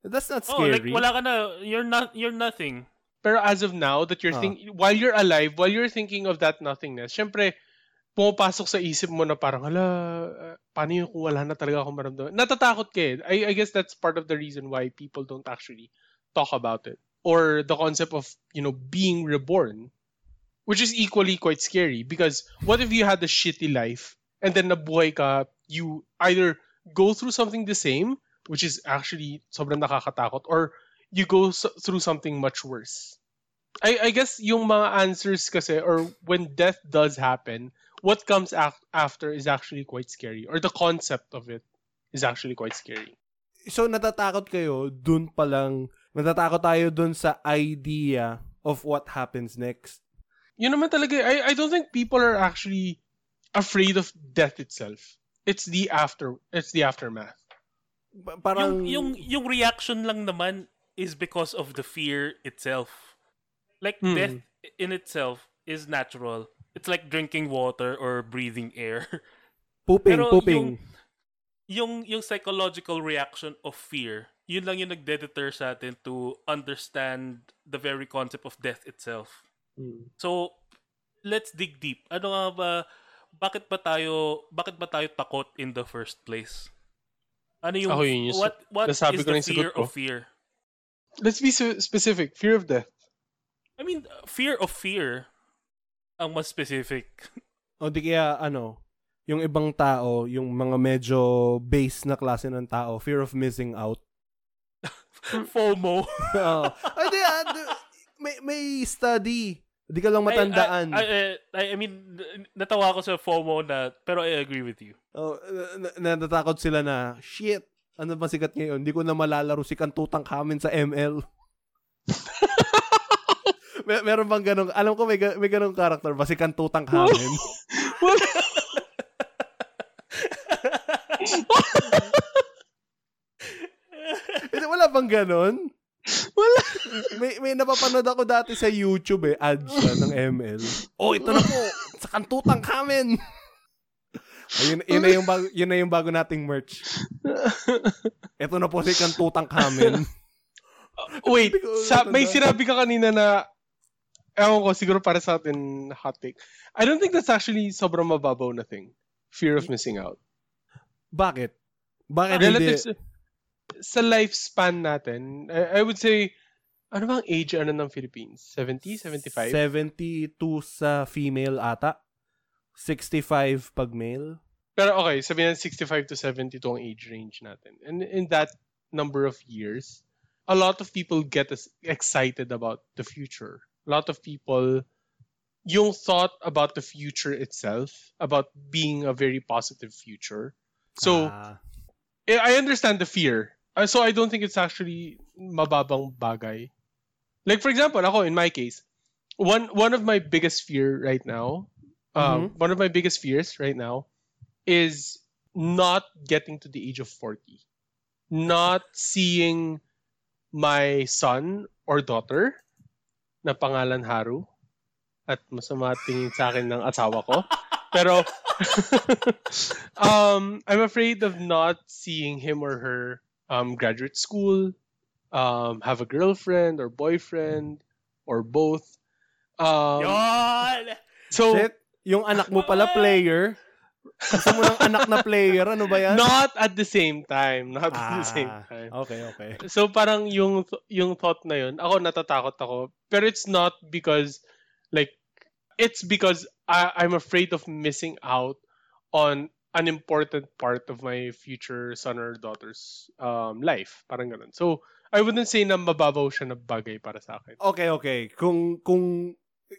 That's not Oh, like scary. wala ka na, you're not you're nothing. Pero as of now, that you're Ah. think while you're alive, while you're thinking of that nothingness, syempre, pumapasok sa isip mo na parang, hala, uh, paano yun kung wala na talaga akong maramdaman? Natatakot ka eh. I, I guess that's part of the reason why people don't actually talk about it. Or the concept of, you know, being reborn, which is equally quite scary. Because what if you had a shitty life and then nabuhay ka, you either go through something the same, which is actually sobrang nakakatakot, or you go s- through something much worse. I, I guess yung mga answers kasi, or when death does happen, what comes af- after is actually quite scary or the concept of it is actually quite scary. So, natatakot kayo dun pa lang, natatakot tayo dun sa idea of what happens next. Yun naman talaga, I, I don't think people are actually afraid of death itself. It's the after, it's the aftermath. Pa- Parang, yung, yung, yung reaction lang naman is because of the fear itself. Like, Hmm. death in itself is natural. It's like drinking water or breathing air. (laughs) pooping, Pero pooping. yung yung psychological reaction of fear, yun lang yung nagde-deter sa atin to understand the very concept of death itself. Hmm. So, let's dig deep. Ano nga ba bakit ba tayo bakit ba tayo takot in the first place? Ano yung Ako yun yung what what is ko the fear of fear? Let's be so specific. Fear of death. I mean, fear of fear ang mas specific. O di kaya, ano, yung ibang tao, yung mga medyo base na klase ng tao, fear of missing out. (laughs) FOMO. (laughs) Oo. Ay, di, di- may, may study. Di ka lang matandaan. I, I, I, I mean, natawa ako sa FOMO na, pero I agree with you. Oh, na- na- natatakot sila na, shit, ano ba sikat ngayon? Hindi ko na malalaro si Kantutang Kamen sa ML. (laughs) Mer- meron bang ganong, alam ko may, ga- may ganong character ba, si Kantutang Kamen? (laughs) (laughs) Hindi, Wala bang ganon? Wala. May, may napapanood ako dati sa YouTube eh, ads siya ng ML. Oh, ito na po, sa Kantutang Kamen! Ayun, yun, na yung bago, yun na yung bago nating merch. Ito na po si Kantutang Kamen. Wait, Hindi ko sa, may sinabi ka kanina na ewan ko, siguro para sa atin hot take. I don't think that's actually sobrang mababaw na thing. Fear of missing out. Bakit? Bakit Relative hindi? Sa, lifespan natin, I, I would say, ano bang age ano ng Philippines? 70? 75? 72 sa female ata. 65 pag male. Pero okay, sabihin natin 65 to 72 ang age range natin. And in that number of years, a lot of people get excited about the future. A lot of people, yung thought about the future itself, about being a very positive future. So, Ah, I understand the fear. Uh, So I don't think it's actually mababang bagay. Like for example, ako in my case, one one of my biggest fear right now, uh, one of my biggest fears right now is not getting to the age of 40. Not seeing my son or daughter na pangalan Haru at masama tingin sa akin ng asawa ko. (laughs) Pero (laughs) um, I'm afraid of not seeing him or her um, graduate school, um, have a girlfriend or boyfriend, or both. Um, Yon! so, shit, yung anak mo pala player. Gusto mo ng anak na player? Ano ba yan? not at the same time. Not at the same Ah, time. Okay, okay. So parang yung yung thought na yun, ako natatakot ako. Pero it's not because like it's because I, I'm afraid of missing out on an important part of my future son or daughter's um, life. Parang ganun. So I wouldn't say na mababaw siya na bagay para sa akin. Okay, okay. Kung, kung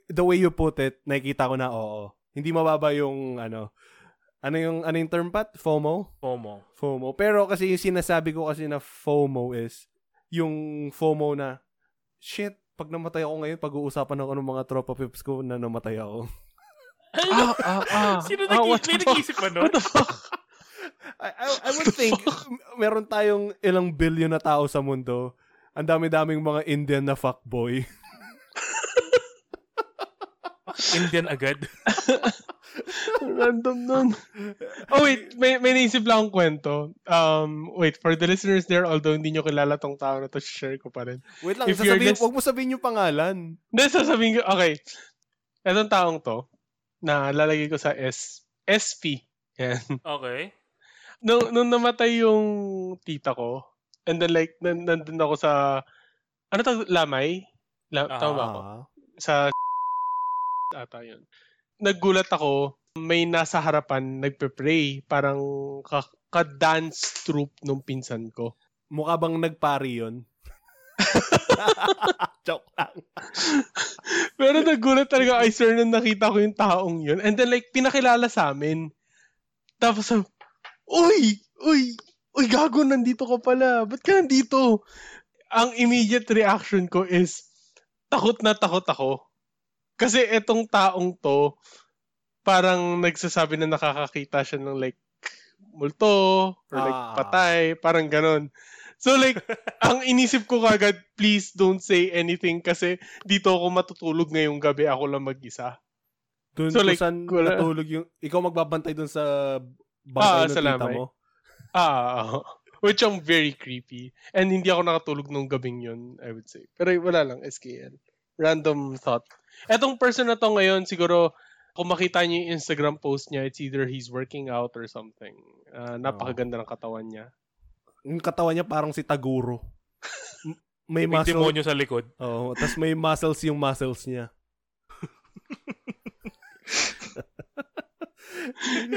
the way you put it, nakikita ko na oo. Hindi mababa yung ano, ano yung, ano yung term pat? FOMO? FOMO. FOMO. Pero kasi yung sinasabi ko kasi na FOMO is yung FOMO na shit, pag namatay ako ngayon, pag-uusapan ako ng mga tropa pips ko na namatay ako. (laughs) Ah, (laughs) ah, ah. Sino ah, nag- what may nag-isip ba nun? What the fuck? (laughs) I, I, I would think meron tayong ilang billion na tao sa mundo. Ang dami-daming mga Indian na fuckboy. (laughs) Indian agad. Random nun. Oh, wait. May, may naisip lang akong kwento. Um, wait, for the listeners there, although hindi nyo kilala tong tao na to, share ko pa rin. Wait lang, If sasabihin, just- wag mo sabihin yung pangalan. Hindi, sasabihin ko, okay. Itong taong to, na lalagay ko sa S, SP. Yan. Okay. Nung, nung namatay yung tita ko, and then like, nan, nandun ako sa, ano tawag, Lamay? La, Ah. tama ba ako? Ah. Sa (laughs) ata yun. Naggulat ako, may nasa harapan, nagpe-pray, parang ka- ka-dance troupe nung pinsan ko. Mukha bang nagpari yun? (laughs) Joke lang. (laughs) Pero nagulat talaga kay sir nung nakita ko yung taong yun. And then like, pinakilala sa amin. Tapos, Uy! Uy! Uy, gago, nandito ka pala. Ba't ka nandito? Ang immediate reaction ko is, takot na takot ako. Kasi etong taong to, parang nagsasabi na nakakakita siya ng like, multo, or like Ah. patay, parang ganon. So like, ang inisip ko kagad, please don't say anything kasi dito ako matutulog ngayong gabi, ako lang mag-isa. Dun, So, like, saan wala- natulog yung... Ikaw magbabantay dun sa Ah, bangkay ng sa tita mo. Ah, which ang very creepy. And hindi ako nakatulog nung gabing yun, I would say. Pero wala lang, SKL. Random thought. Etong person na to ngayon, siguro, kung makita niyo yung Instagram post niya, it's either he's working out or something. Ah, napakaganda ng katawan niya. Yung katawan niya parang si Taguro. May May muscle. demonyo sa likod. Oo, tapos may muscles yung muscles niya. (laughs)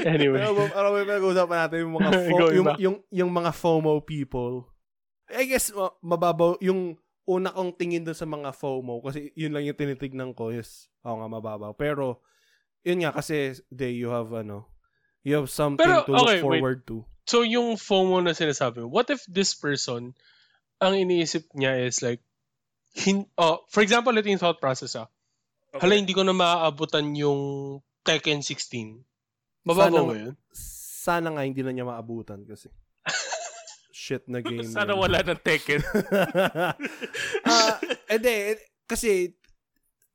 Anyway. Ano ano ba yung pinag-uusapan natin yung mga (laughs) fo- yung, yung yung mga FOMO people. I guess ma- mababaw yung una kong tingin dun sa mga FOMO kasi yun lang yung tinitignan ko is oo nga mababaw. Pero yun nga kasi they you have ano you have something Pero, to look okay, wait. forward to. So, yung FOMO na sinasabi mo, what if this person, ang iniisip niya is like, hin- oh, for example, ito yung thought process ah. Hala, hindi ko na maaabutan yung Tekken 16. Mababaw Sana- ba yun? Sana nga hindi na niya maabutan kasi. (laughs) Shit na game. Sana yun. wala ng Tekken. (laughs) Ah, edi, eh, kasi,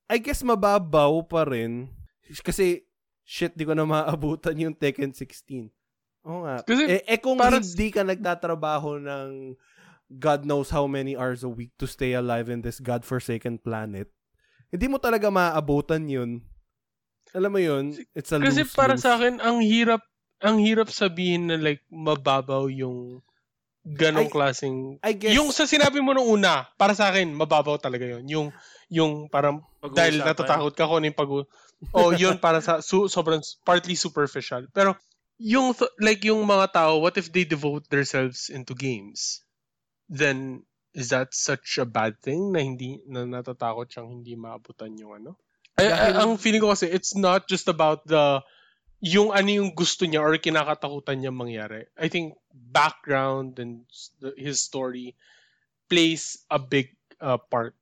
I guess mababaw pa rin. Kasi, shit, di ko na maabutan yung Tekken 16. Oo nga. Kasi eh, eh, kung para- hindi ka nagtatrabaho ng God knows how many hours a week to stay alive in this godforsaken planet, hindi mo talaga maabutan yun. Alam mo yun? It's a Kasi lose-lose. para sa akin, ang hirap, ang hirap sabihin na like, mababaw yung ganong I- klaseng I guess, Yung sa sinabi mo nung una, para sa akin, mababaw talaga yun. Yung, yung parang, dahil natatakot ka kung ano yung pag Oh, yun para sa, su, sobrang, partly superficial. Pero, yung, th- like, yung mga tao, what if they devote themselves into games? Then, is that such a bad thing na hindi, na natatakot siyang hindi maabutan yung ano? Ay, ay, Dahil- ang feeling ko kasi, it's not just about the, yung ano yung gusto niya or kinakatakutan niya mangyari. I think background and the- his story plays a big uh, part.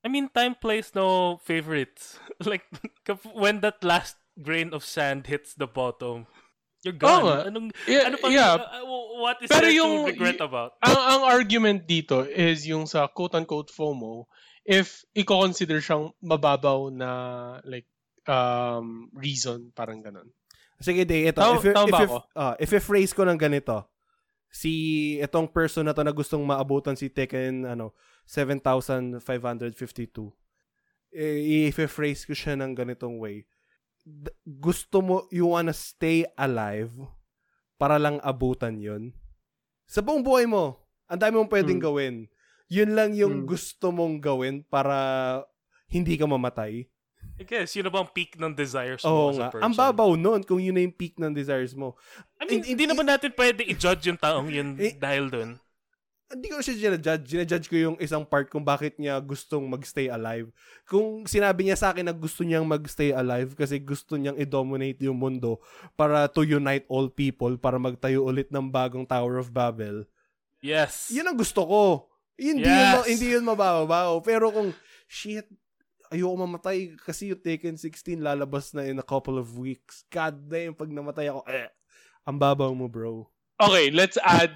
I mean, time plays no favorites. (laughs) like, kap- when that last grain of sand hits the bottom, you're gone. nga. Anong, Yeah, ano pang, yeah. uh, uh, what is Pero there yung- to regret about? Ang, ang argument dito is yung sa quote-unquote FOMO, if i-consider siyang mababaw na like um reason, parang ganun. Sige, de, ito. Tama- if, you- tama if, you- ako? ah, if i-phrase ko ng ganito, si itong person na to na gustong maabutan si Tekken, ano, 7,552. Eh, if i-phrase ko siya ng ganitong way, d- gusto mo, you wanna stay alive para lang abutan yon Sa buong buhay mo, ang dami mong pwedeng Hmm. gawin. Yun lang yung Hmm. gusto mong gawin para hindi ka mamatay. I guess, yun na ba ang peak ng desires Oo mo as nga. a person? Ang babaw nun kung yun na yung peak ng desires mo. I mean, In- in- hindi naman natin pwede i-judge yung taong yun Eh, dahil dun. Hindi ko siya ginajudge. Ginajudge ko yung isang part kung bakit niya gustong magstay alive. Kung sinabi niya sa akin na gusto niyang magstay alive kasi gusto niyang i-dominate yung mundo para to unite all people para magtayo ulit ng bagong Tower of Babel. Yes. Yun ang gusto ko. Hindi yun, Yes. ma- hindi yun mababaw. Pero kung, shit, ayoko mamatay kasi yung Taken 16 lalabas na in a couple of weeks. God damn, pag namatay ako, eh, ang babaw mo, bro. Okay, let's add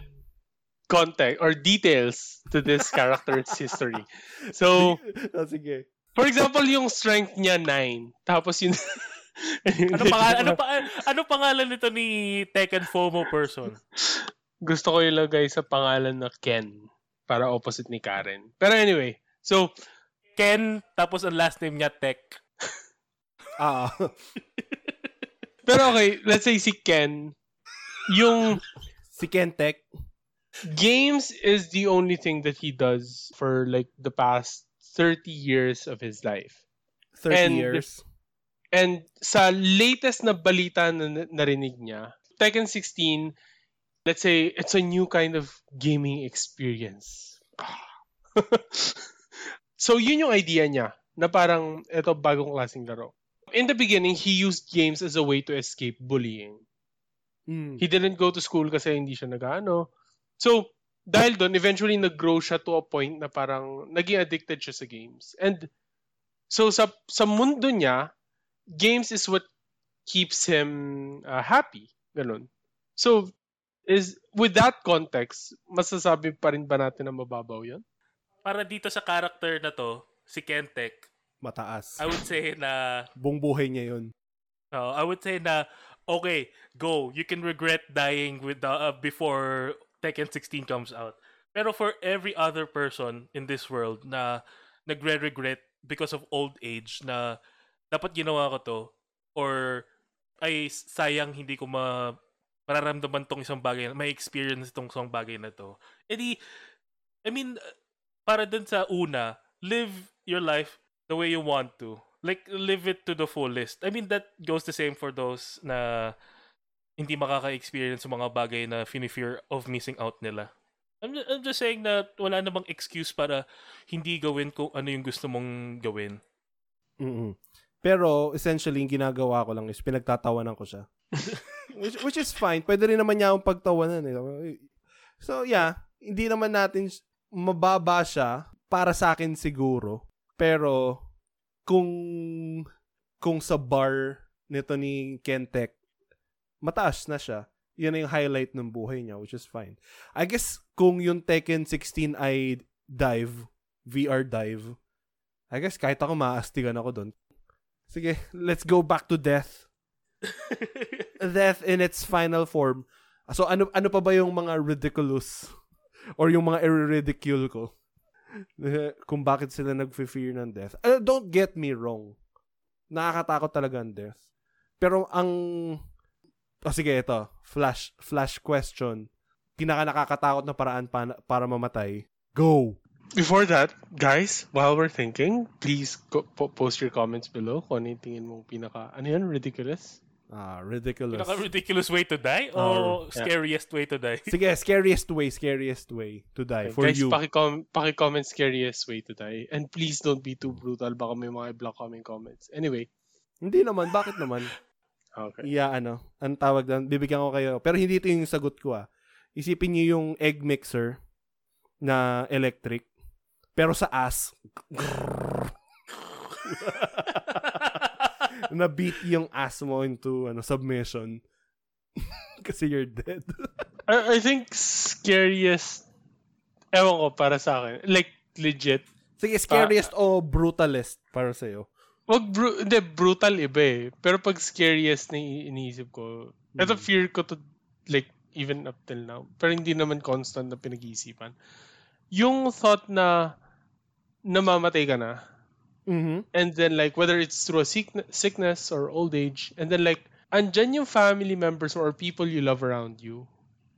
context or details to this character's (laughs) history. So, oh, sige. for example, yung strength niya 9. Tapos yun... (laughs) ano, pangalan, ano, pa, ano pangalan nito ni Tekken FOMO person? Gusto ko ilagay sa pangalan na Ken para opposite ni Karen. Pero anyway, so Ken, tapos ang last name niya Tech. (laughs) Ah, pero okay, let's say si Ken yung si Kentek. Games is the only thing that he does for like the past 30 years of his life. 30 And- years. And sa latest na balita na na- narinig niya, Tekken 16, let's say it's a new kind of gaming experience. (laughs) So, yun yung idea niya na parang ito bagong klaseng laro. In the beginning, he used games as a way to escape bullying. Mm. He didn't go to school kasi hindi siya nag-ano. So, dahil doon, eventually nag-grow siya to a point na parang naging addicted siya sa games. And so sa sa mundo niya, games is what keeps him uh, happy. Ganun. So, is with that context, masasabi pa rin ba natin na mababaw yan? Para dito sa character na to, si Kentek, Mataas. I would say na Buong buhay niya yun. Uh, I would say na okay, go. You can regret dying with the, uh, before Tekken 16 comes out. Pero for every other person in this world na nagre-regret because of old age na dapat ginawa ko to or ay sayang hindi ko ma mararamdaman tong isang bagay, may experience tong isang bagay na to. Edi, I mean, para dun sa una, live your life the way you want to. Like, live it to the fullest. I mean, that goes the same for those na hindi makaka-experience sa mga bagay na fear of missing out nila. I'm, I'm just saying na wala namang excuse para hindi gawin kung ano yung gusto mong gawin. mm Pero essentially, yung ginagawa ko lang is pinagtatawanan ko siya. (laughs) which, which is fine. Pwede rin naman niya akong pagtawanan. Eh. So yeah, hindi naman natin mababa siya para sa akin siguro. Pero kung kung sa bar nito ni Kentek, mataas na siya. Yan na yung highlight ng buhay niya, which is fine. I guess kung yung Tekken 16 ay dive, VR dive, I guess kahit ako maastigan ako doon. Sige, let's go back to death. (laughs) Death in its final form. So ano ano pa ba yung mga ridiculous or yung mga i-ridicule ko? (laughs) Kung bakit sila nag-fear ng death. Uh, don't get me wrong. Nakakatakot talaga ang death. Pero ang Oh, sige, ito. Flash flash question. Pinaka nakakatakot na paraan pa, para mamatay. Go. Before that, guys, while we're thinking, please go, po- post your comments below kung ano yung tingin mong pinaka, ano yan, ridiculous? Ah, ridiculous. Pinaka-ridiculous way to die o Oh, yeah. scariest way to die? Sige, scariest way, scariest way to die for guys, you. paki-com- paki-comment scariest way to die. And please don't be too brutal. Baka may mga i-block kami comments. Anyway, Hindi naman, bakit naman? (laughs) okay. Iya, ano, ang tawag doon, bibigyan ko kayo. Pero hindi ito yung sagot ko ah. Isipin niyo yung egg mixer na electric. Pero sa ass, (laughs) na beat yung ass mo into ano submission. (laughs) Kasi you're dead. (laughs) I, I think scariest, ewan ko para sa akin, like legit, Sige, scariest o brutalist para sa'yo? Wag bru- hindi, brutal iba eh. Pero pag scariest na iniisip ko, ito Hmm. fear ko to, like, even up till now. Pero hindi naman constant na pinag-iisipan. Yung thought na namamatay ka na, Mhm. and then like, whether it's through a sickne- sickness or old age, and then like, andyan yung family members or people you love around you,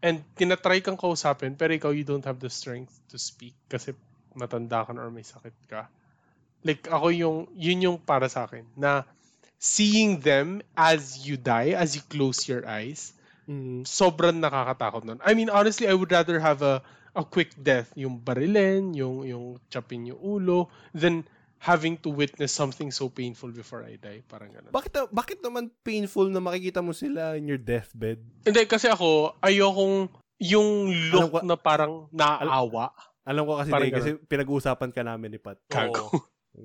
and tinatry kang kausapin, pero ikaw, you don't have the strength to speak kasi matanda ka na or may sakit ka. Like, ako yung, yun yung para sa akin, na seeing them as you die, as you close your eyes, Mhm. sobrang nakakatakot nun. I mean, honestly, I would rather have a a quick death, yung barilin, yung yung chapin yung ulo, than having to witness something so painful before I die. Parang ganun. Bakit bakit naman painful na makikita mo sila in your deathbed? Hindi, kasi ako, ayokong yung look ko- na parang naaawa. Alam ko kasi Parang Day, kasi pinag-uusapan ka namin ni Pat. Gago.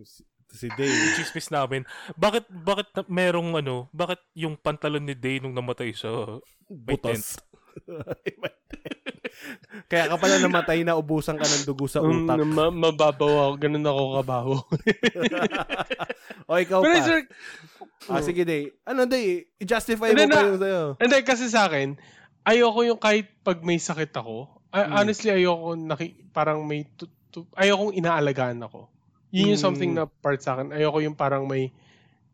Si, si Day. (laughs) chismis namin. Bakit bakit na- merong ano, bakit yung pantalon ni Day nung namatay sa may butos. (laughs) Kaya ka pala namatay na ubusan ka ng dugo sa Um, utak. ma- mababaw ako. Ganun ako kabaho. (laughs) o ikaw Pero pa. sir, Ah, sige, Day. Ano, Day? I-justify mo Hindi pa na- yung sa'yo. Hindi, kasi sa akin, ayoko yung kahit pag may sakit ako, I- Mm. honestly, ayoko naki, parang may, tu- tu- ayokong inaalagaan ako. Yun yung Mm. something na part sa akin. Ayoko yung parang may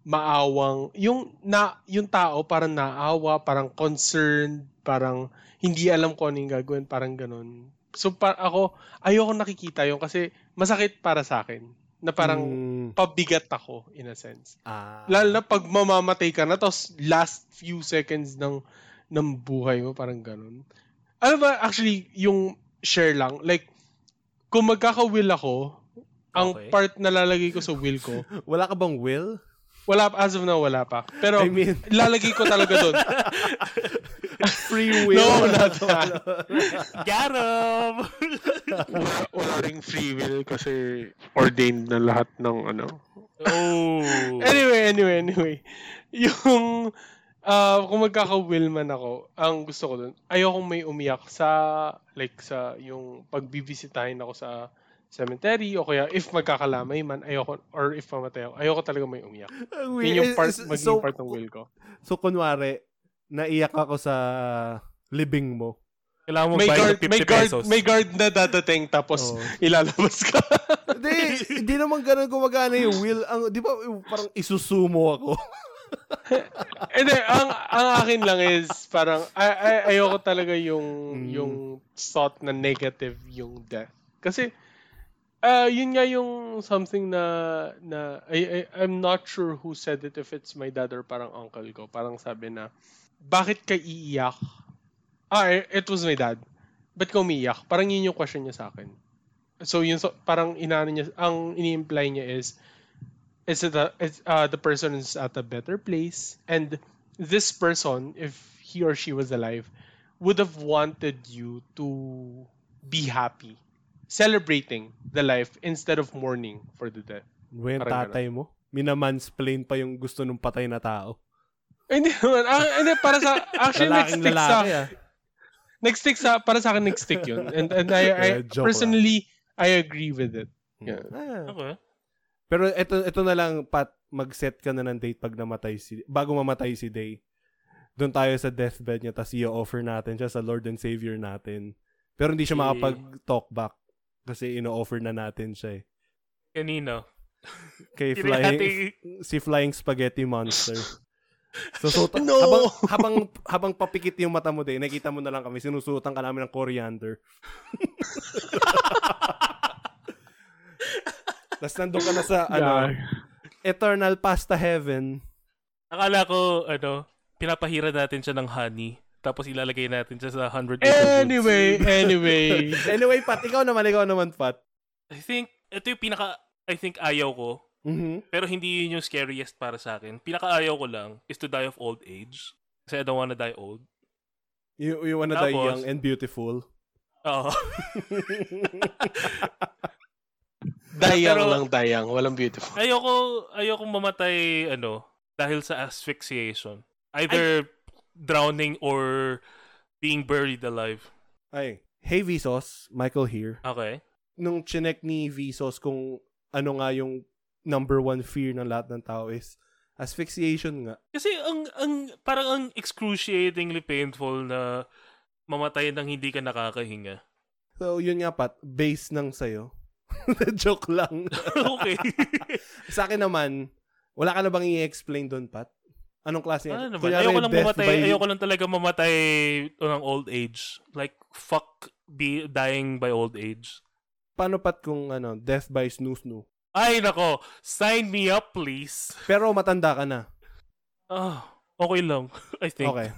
maawang, yung, na, yung tao parang naawa, parang concerned, parang hindi alam kung ano yung gagawin, parang ganun. So, pa, ako, ayoko nakikita yun kasi masakit para sa akin. Na parang Mm. pabigat ako, in a sense. Ah. Lalo na pag mamamatay ka na, tapos last few seconds ng, ng buhay mo, parang ganun. Ano ba, actually, yung share lang, like, kung magkaka-will ako, Ang Okay. part na lalagay ko sa will ko, (laughs) Wala ka bang will? wala as of now, wala pa. Pero, I mean, lalagay ko talaga doon. (laughs) free (laughs) will. No, not that. Got him! wala, wala ring free will kasi ordained na lahat ng ano. oh. Anyway, anyway, anyway. Yung, uh, kung magkaka-will man ako, ang gusto ko dun, ayokong may umiyak sa, like, sa, yung pagbibisitahin ako sa cemetery o kaya if magkakalamay man, ayoko, or if mamatay ako, ayoko talaga may umiyak. Ang Yun yung part, So- magiging so, part ng will ko. So, kunwari, naiyak ako sa libing mo. Kailangan mo May guard, ng 50 may guard, pesos. may guard na dadating tapos Oo. ilalabas ka. (laughs) Hindi, hindi naman ganun gumagana yung will. Ang, di ba, parang isusumo ako. (laughs) Hindi, ang, ang akin lang is parang ay, ay, ayoko talaga yung Mm. yung thought na negative yung death. Kasi uh, yun nga yung something na na I, I, I'm not sure who said it if it's my dad or parang uncle ko. Parang sabi na bakit ka iiyak? Ah, eh, it was my dad. Ba't ka umiiyak? Parang yun yung question niya sa akin. So yun so, parang inaano niya ang ini-imply niya is is it a, it's, uh, the person is at a better place and this person if he or she was alive would have wanted you to be happy celebrating the life instead of mourning for the death Parang tatay mo. Minamansplain pa yung gusto ng patay na tao. Hindi naman ah, hindi para sa (laughs) actually next Lalaking stick sa lalaki ah. next stick sa para sa akin next stick yun and and I, I joke personally I agree with it Yeah. Ah. Okay. Pero ito, ito na lang, Pat, mag-set ka na ng date pag namatay si, bago mamatay si Day. Doon tayo sa deathbed niya, tapos i-offer natin siya sa Lord and Savior natin. Pero hindi siya Si- makapag-talk back. Kasi ino-offer na natin siya eh. Kanino? Kay (laughs) Flying, si Flying Spaghetti Monster. (laughs) So, so No! habang, habang, habang papikit yung mata mo din, nakita mo na lang kami, sinusutan ka namin ng coriander. (laughs) Tapos nandun ka na sa, ano, Eternal Pasta Heaven. Akala ko, ano, pinapahira natin siya ng honey. Tapos ilalagay natin siya sa 100 acre woods. anyway anyway (laughs) Anyway, Pat, ikaw naman, ikaw naman, Pat. I think, ito yung pinaka, I think ayaw ko. Mhm. Pero hindi yun yung scariest para sa akin. Pinaka ayaw ko lang is to die of old age. Kasi I don't wanna die old. You, you wanna die Tapos- young and beautiful. Oo. (laughs) dayang Pero- lang dayang walang beautiful ayoko, ayoko mamatay, ano, dahil sa asphyxiation. Either drowning or being buried alive. Ay, hey Vsauce, Michael here. Okay. Nung chinek ni Vsauce kung ano nga yung number one fear ng lahat ng tao is asphyxiation nga. Kasi ang, ang, parang ang excruciatingly painful na mamatay nang hindi ka nakakahinga. So, yun nga, Pat, base ng sayo. (laughs) Joke lang. (laughs) okay. (laughs) Sa akin naman, wala ka na bang i-explain doon, Pat? Anong klase? ano naman? Kunyari, Ayoko lang mamatay. by- Ayoko lang talaga mamatay ng old age. Like, fuck be dying by old age. Paano, Pat, kung ano, death by snoo-snoo? Ay, nako. Sign me up, please. Pero matanda ka na. Ah, okay lang. (laughs) I think. Okay.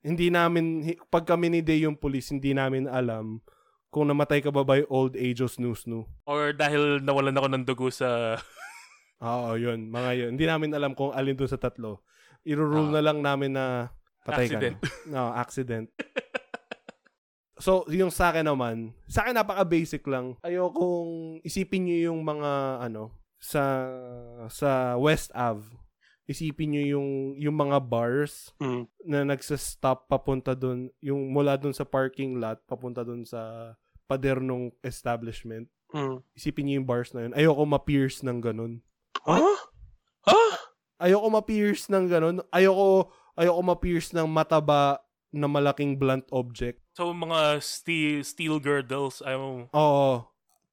Hindi namin, pag kami ni Day yung police, hindi namin alam kung namatay ka ba by old age o snoo-snoo. Or dahil nawalan ako ng dugo sa... (laughs) Oo, yun. Mga yun. Hindi namin alam kung alin dun sa tatlo. Iro-rule Ah. na lang namin na patay Accident. ka na. No, (laughs) accident. so, yung sa akin naman, sa akin napaka-basic lang. Ayokong isipin nyo yung mga, ano, sa sa West Ave. Isipin nyo yung, yung mga bars Mm. na nagsa-stop papunta dun, yung mula dun sa parking lot, papunta dun sa pader nung establishment. Mm. Isipin nyo yung bars na yun. Ayoko ma-pierce ng ganun. Huh? Ayoko ma-pierce ng ganun. Ayoko, ayoko ma-pierce ng mataba na malaking blunt object. So, mga steel, steel girdles. Ayaw, Oo.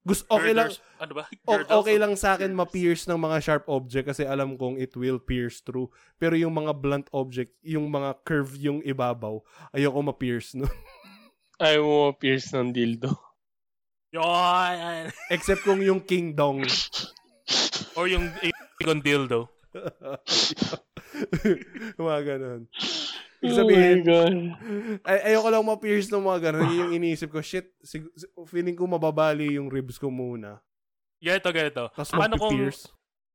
Gusto, okay lang, girders- Ano ba? Girdles? okay lang sa akin ma-pierce ng mga sharp object kasi alam kong it will pierce through. Pero yung mga blunt object, yung mga curve yung ibabaw, ayoko ma-pierce. No? (laughs) Ayaw mo pierce ng dildo. Yan! Except kung yung king dong. Or yung Aegon dildo. (laughs) mga ganun. Ibig sabihin, Oh my God. ay, ayoko lang ma-pierce ng mga ganun. Yun yung iniisip ko, shit, sig- feeling ko mababali yung ribs ko muna. Ganito, ganito. Tapos Paano kung,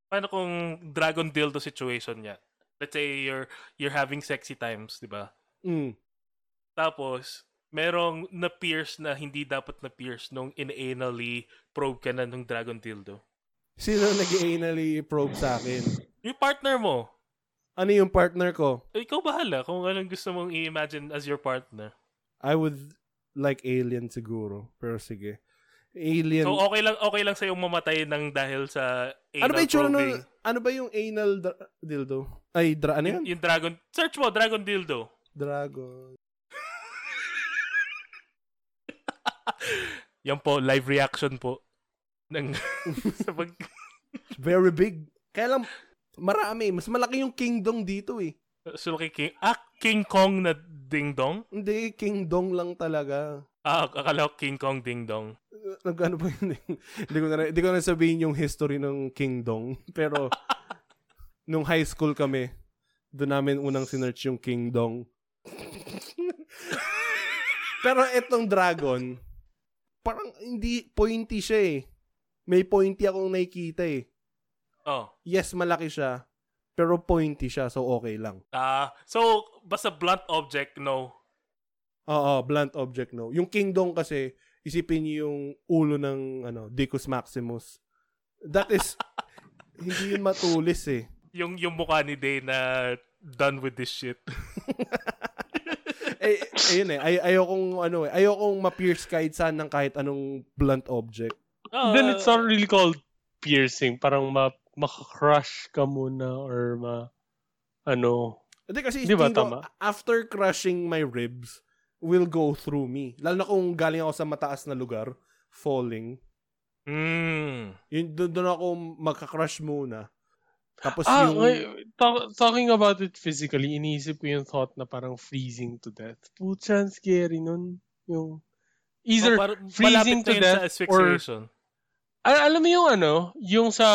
paano kung dragon dildo situation niya? Let's say you're you're having sexy times, di ba? Mm. Tapos, merong na-pierce na hindi dapat na-pierce nung in-anally probe ka na nung dragon dildo. Sino nag-anally probe sa akin? Yung partner mo, Ano yung partner ko? ikaw bahala kung anong gusto mong i-imagine as your partner. I would like alien siguro. Pero sige. Alien. So, okay lang okay lang sa'yo mamatay ng dahil sa anal ano ba yung nun? Ano ba yung anal dra- dildo? Ay, dra- ano Yung, yun? yung dragon, search mo, dragon dildo. Dragon. (laughs) Yan po, live reaction po. Ng, (laughs) sa pag, Very big. Kaya lang, marami. Mas malaki yung kingdom dito eh. so, kay King, ah, King Kong na ding dong? Hindi, kingdom lang talaga. Ah, akala ko King Kong ding dong. Nag ano ba yun? (laughs) hindi ko na hindi ko na sabihin yung history ng kingdom. (laughs) Pero nung high school kami, doon namin unang sinearch yung kingdom. (laughs) Pero etong dragon, parang hindi pointy siya eh. May pointy akong nakikita eh. Oh. Yes, malaki siya. Pero pointy siya, so okay lang. Ah, so, basta blunt object, no. Oo, blunt object no. Yung kingdom kasi, isipin niyo yung ulo ng ano, Dicus Maximus. That is, (laughs) hindi yun matulis eh. Yung, yung mukha ni Day na done with this shit. (laughs) eh, ayun eh, ay, ayokong, ano eh, ayokong ma-pierce kahit saan ng kahit anong blunt object. Ah, Then it's not really called piercing. Parang ma makakrush ka muna or ma ano. Hindi kasi, Di ba, tingin ko, tama? after crushing my ribs, will go through me. Lalo na kung galing ako sa mataas na lugar, falling. Mm. Yun, doon, doon ako magka-crush muna. Tapos Ah, yung... okay. Talk- talking about it physically, iniisip ko yung thought na parang freezing to death. Putya, ang scary nun. Yung either Oh, par- freezing to death or. Al- alam mo yung ano, yung sa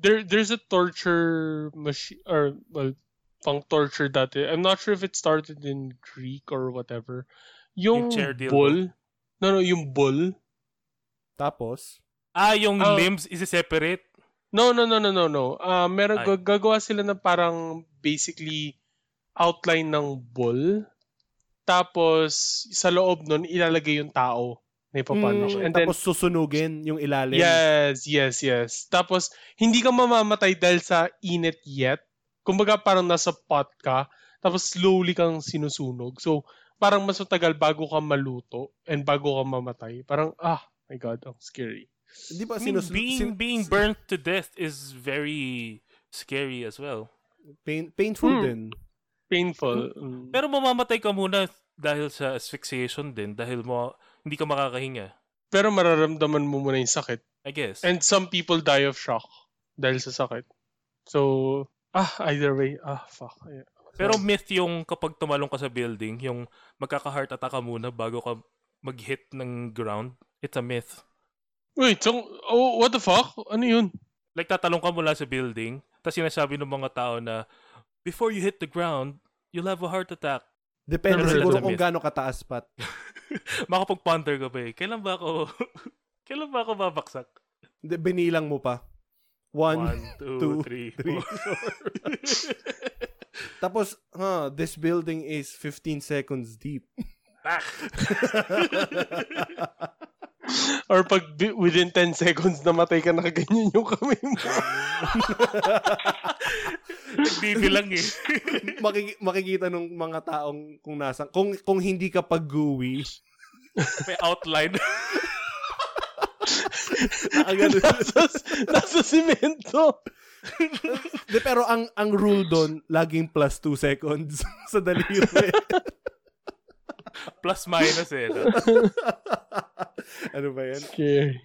there there's a torture machine or well pang torture dati. I'm not sure if it started in Greek or whatever. Yung, Yung bull. No, no, yung bull. Tapos, Ah, yung Ah. limbs is separate. No, no, no, no, no, no. Ah, meron Ay. gag- gagawa sila na parang basically outline ng bull. Tapos sa loob nun ilalagay yung tao na ipapano. mm, And then tapos susunugin yung ilalim. Yes, yes, yes. Tapos, hindi ka mamamatay dahil sa init yet. Kumbaga, parang nasa pot ka, tapos slowly kang sinusunog. So, parang mas matagal bago ka maluto and bago ka mamatay. Parang, ah, my God, ang scary. Di ba I mean, sinus- being sin- being burnt to death is very scary as well. pain, painful Hmm. din. Painful. Mm. Pero mamamatay ka muna dahil sa asphyxiation din dahil mo hindi ka makakahinga. Pero mararamdaman mo muna yung sakit. I guess. And some people die of shock dahil sa sakit. So, ah, either way, ah, fuck. Yeah. Pero myth yung kapag tumalong ka sa building, yung magkaka-heart attack ka muna bago ka mag-hit ng ground. It's a myth. Wait, so, oh, what the fuck? Ano yun? Like tatalong ka mula sa building, tapos sinasabi ng mga tao na before you hit the ground, you'll have a heart attack. Depende siguro kung gaano kataas pat. (laughs) (laughs) Makapag-ponder ka ba eh. Kailan ba ako (laughs) kailan ba ako babaksak? Hindi, binilang mo pa. One, One, two, two, three, three, four. (laughs) Tapos, huh, this building is 15 seconds deep. Tak! (laughs) Or pag within 10 seconds namatay ka nakaganyan yung kamay mo. (laughs) Nagbibilang eh. (laughs) Makiki- makikita nung mga taong kung nasa kung kung hindi ka pag-gooey, May outline. nakagano. nasa, nasa simento. De, pero ang ang rule doon, laging plus 2 seconds sa daliri. Plus minus eh. No? (laughs) ano ba yan? Okay.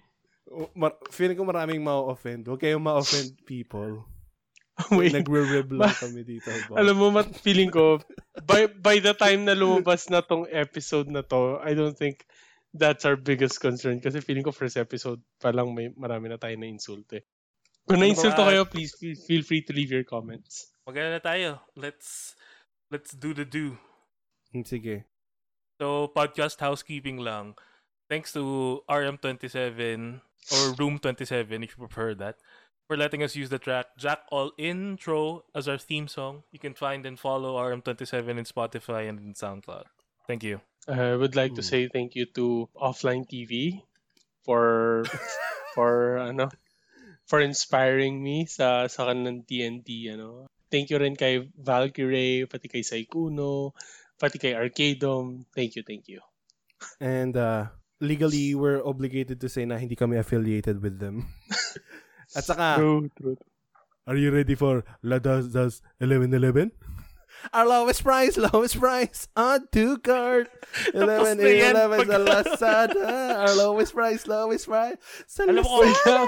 O, Mar- feeling ko maraming ma-offend. Huwag kayong ma-offend people. (laughs) Wait. Nagre-rib lang kami dito. Bob. Alam mo, mat, feeling ko, by, by the time na lumabas na tong episode na to, I don't think that's our biggest concern. Kasi feeling ko first episode pa lang may marami na tayo na insult eh. Kung Ano na-insulto ba? kayo, please feel, feel free to leave your comments. Magana na tayo. Let's let's do the do. Hmm, Sige. So, podcast housekeeping lang. Thanks to RM27 or Room 27 if you prefer that for letting us use the track Jack All Intro as our theme song. You can find and follow RM27 in Spotify and in SoundCloud. Thank you. I would like to say thank you to Offline TV for (laughs) for ano for inspiring me sa sa kanilang TNT ano. Thank you rin kay Valkyrie, pati kay Saikuno, pati kay Arcadom. Thank you, thank you. And uh, legally, we're obligated to say na hindi kami affiliated with them. (laughs) At saka, True, true. are you ready for Ladas Das 1111? Our lowest price, lowest price on two card. (laughs) Tapos 11 na yan, 11 sa Lazada. Our lowest price, lowest price sa Alam Lazada.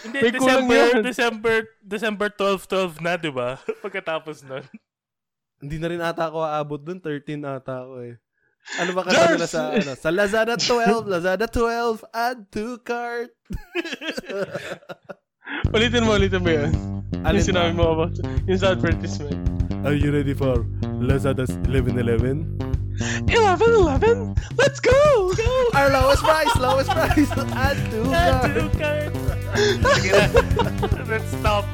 Hindi, May December, yan. December, December 12, 12 na, di ba? (laughs) Pagkatapos nun. Hindi na rin ata ako aabot dun. 13 ata ako eh. Ano ba kasi nila sa, ano, sa Lazada 12, Lazada 12, add to cart. (laughs) Ulitin mo, ulitin mo yun. Alin yung sinabi ba? mo about, yung sa advertisement. Are you ready for Lazada's 1111? 11-11? Let's go! Go! Our lowest price, lowest price, (laughs) add to cart. Sige (laughs) na. Let's stop.